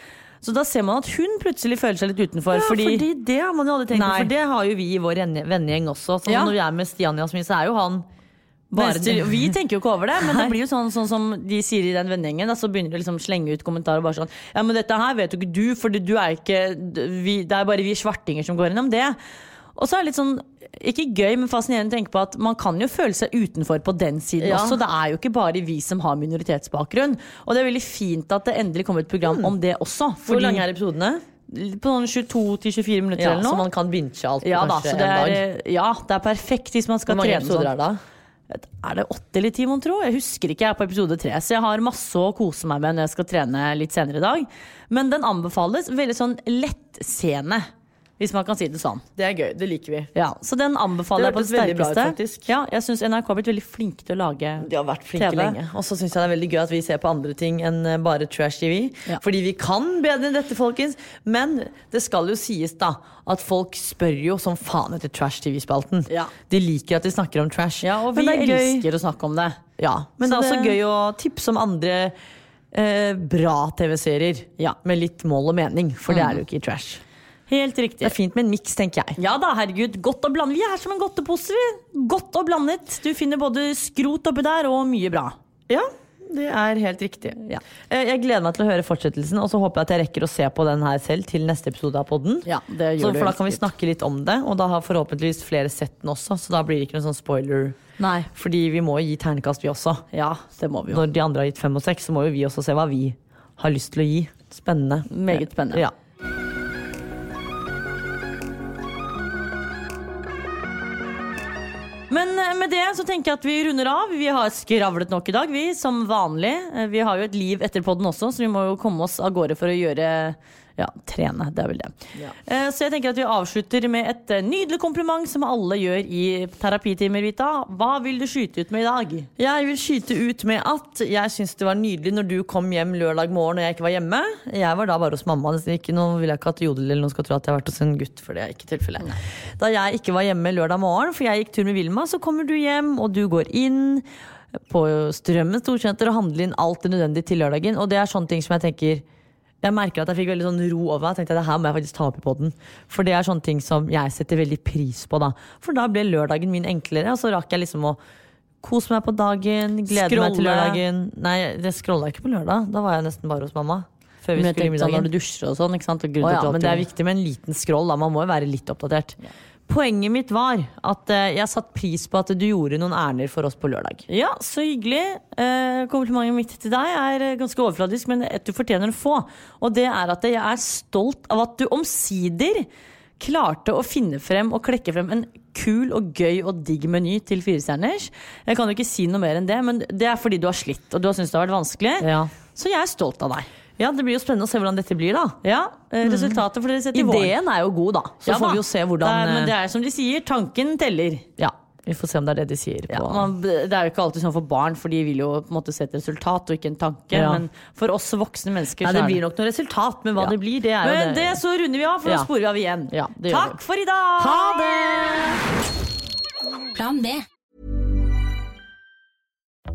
Så da ser man at hun plutselig føler seg litt utenfor.
Ja,
fordi,
fordi, det har man jo aldri tenkt på, for det har jo vi i vår vennegjeng også. Så
Ja.
når vi er med Stian Jasmin, så er jo han bare
vi tenker jo ikke over det, men det blir jo sånn, sånn som de sier i den vennegjengen. Så begynner de liksom å slenge ut kommentarer bare sånn Ja, men dette her vet jo ikke du, for du er ikke vi, Det er bare vi svartinger som går gjennom det. Og så er det litt sånn ikke gøy, men fascinerende å tenke på at man kan jo føle seg utenfor på den siden
Ja.
også. Det er jo ikke bare vi som har minoritetsbakgrunn. Og det er veldig fint at det endelig kommer et program om det også.
Hvor lange er episodene?
På sånn 22-24 minutter
Ja,
eller noe.
så man kan binche alt
ja, da, så det er, ja, det er perfekt hvis man skal trene sånn.
Er det
åtte eller ti, mon tro? Jeg husker ikke, jeg er på episode tre. Så jeg har masse å kose meg med når jeg skal trene litt senere i dag. Men den anbefales veldig sånn lettscene, hvis man kan si det sånn.
Det er gøy, det liker vi.
Ja, så den anbefaler jeg på det
bra
sterkeste. Ja, jeg syns NRK har blitt veldig flinke til å lage
De har vært flinke
TV.
lenge. Og så syns jeg det er veldig gøy at vi ser på andre ting enn eh, bare trash-TV.
Ja.
Fordi vi kan bedre enn dette, folkens. Men det skal jo sies da at folk spør jo som faen etter trash-TV-spalten.
Ja.
De liker at de snakker om trash.
Ja, og vi
er
elsker å snakke om det.
Ja, men
Så
det er også
det-
gøy å tipse om andre eh, bra TV-serier.
Ja.
Med litt mål og mening, for det
Mm.
er jo ikke i trash.
Helt riktig.
Det er fint med en miks, tenker jeg.
Ja da, herregud. Godt å blande. Vi er som en godtepose, vi. Godt og blandet. Du finner både skrot oppi der og mye bra.
Ja, det er helt riktig. Ja. Jeg gleder meg til å høre fortsettelsen, og så håper jeg at jeg rekker å se på den her selv til neste episode av podden.
Ja, det
Så,
gjør du
for da kan vi snakke litt om det, og da har forhåpentligvis flere sett den også, så da blir det ikke noen sånn spoiler.
Nei.
Fordi vi må jo gi ternekast, vi også.
Ja, det må vi jo.
Når de andre har gitt fem og seks, så må jo vi også se hva vi har lyst til å gi. Spennende.
Meget spennende.
Ja.
Men eh, med det så tenker jeg at vi runder av. Vi har skravlet nok i dag, vi, som vanlig. Eh, Vi har jo et liv etter podden også, så vi må jo komme oss av gårde for å gjøre ja, trene. Det er vel det. Ja. Så jeg tenker at vi avslutter med et eh, nydelig kompliment som alle gjør i terapitimer, Vita. Hva vil du skyte ut med i dag?
Jeg vil skyte ut med at jeg syns det var nydelig når du kom hjem lørdag morgen og jeg ikke var hjemme. Jeg var da bare hos mamma. Ikke, nå vil jeg ikke at Jodel eller noen skal tro at jeg har vært hos en gutt, for det er ikke tilfellet. Da jeg ikke var hjemme lørdag morgen, for jeg gikk tur med Vilma, så kommer du hjem, og du går inn på Strømmen storsenter og handler inn alt det nødvendige til lørdagen. Og det er sånne ting som jeg tenker jeg merker at jeg fikk veldig sånn ro over meg. Jeg tenkte det her må jeg faktisk ta opp i podden. For det er sånne ting som jeg setter veldig pris på. da For da ble lørdagen min enklere, og så rakk jeg liksom å kose meg på dagen, glede meg til lørdagen. Nei, det scrolla ikke på lørdag. Da var jeg nesten bare hos mamma. Før vi
Men jeg
skulle i
middagen. sånn når du dusjer og sånn. ikke sant? Og
Å ja, men det er viktig med en liten scroll. Da. Man må jo være litt oppdatert. Poenget mitt var at eh, jeg satte pris på at du gjorde noen ærender for oss på lørdag.
Ja, så hyggelig. Eh, komplimentet mitt til deg er eh, ganske overfladisk, men et du fortjener å få. Og det er at jeg er stolt av at du omsider klarte å finne frem og klekke frem en kul og gøy og digg meny til firestjerners. Jeg kan jo ikke si noe mer enn det, men det er fordi du har slitt og du har syntes det har vært vanskelig.
Ja.
Så jeg er stolt av deg.
Ja, Det blir jo spennende å se hvordan dette blir, da.
Ja, eh, Resultatet får dere se til våren.
Ideen er jo god, da. Så
Ja
får vi jo se hvordan
det er, Men
eh,
det er som de sier, tanken teller.
Ja, vi får se om det er det de sier. På.
Ja, man, det er jo ikke alltid sånn for barn, for de vil jo på en måte se et resultat og ikke en tanke.
Ja.
Men for oss voksne mennesker
Nei, det blir nok noe resultat, men hva
Ja.
det blir, det er jo
Men det så runder vi av, for
Ja.
da sporer vi av igjen.
Ja, det gjør
Takk for i dag!
Ha det!
Plan B.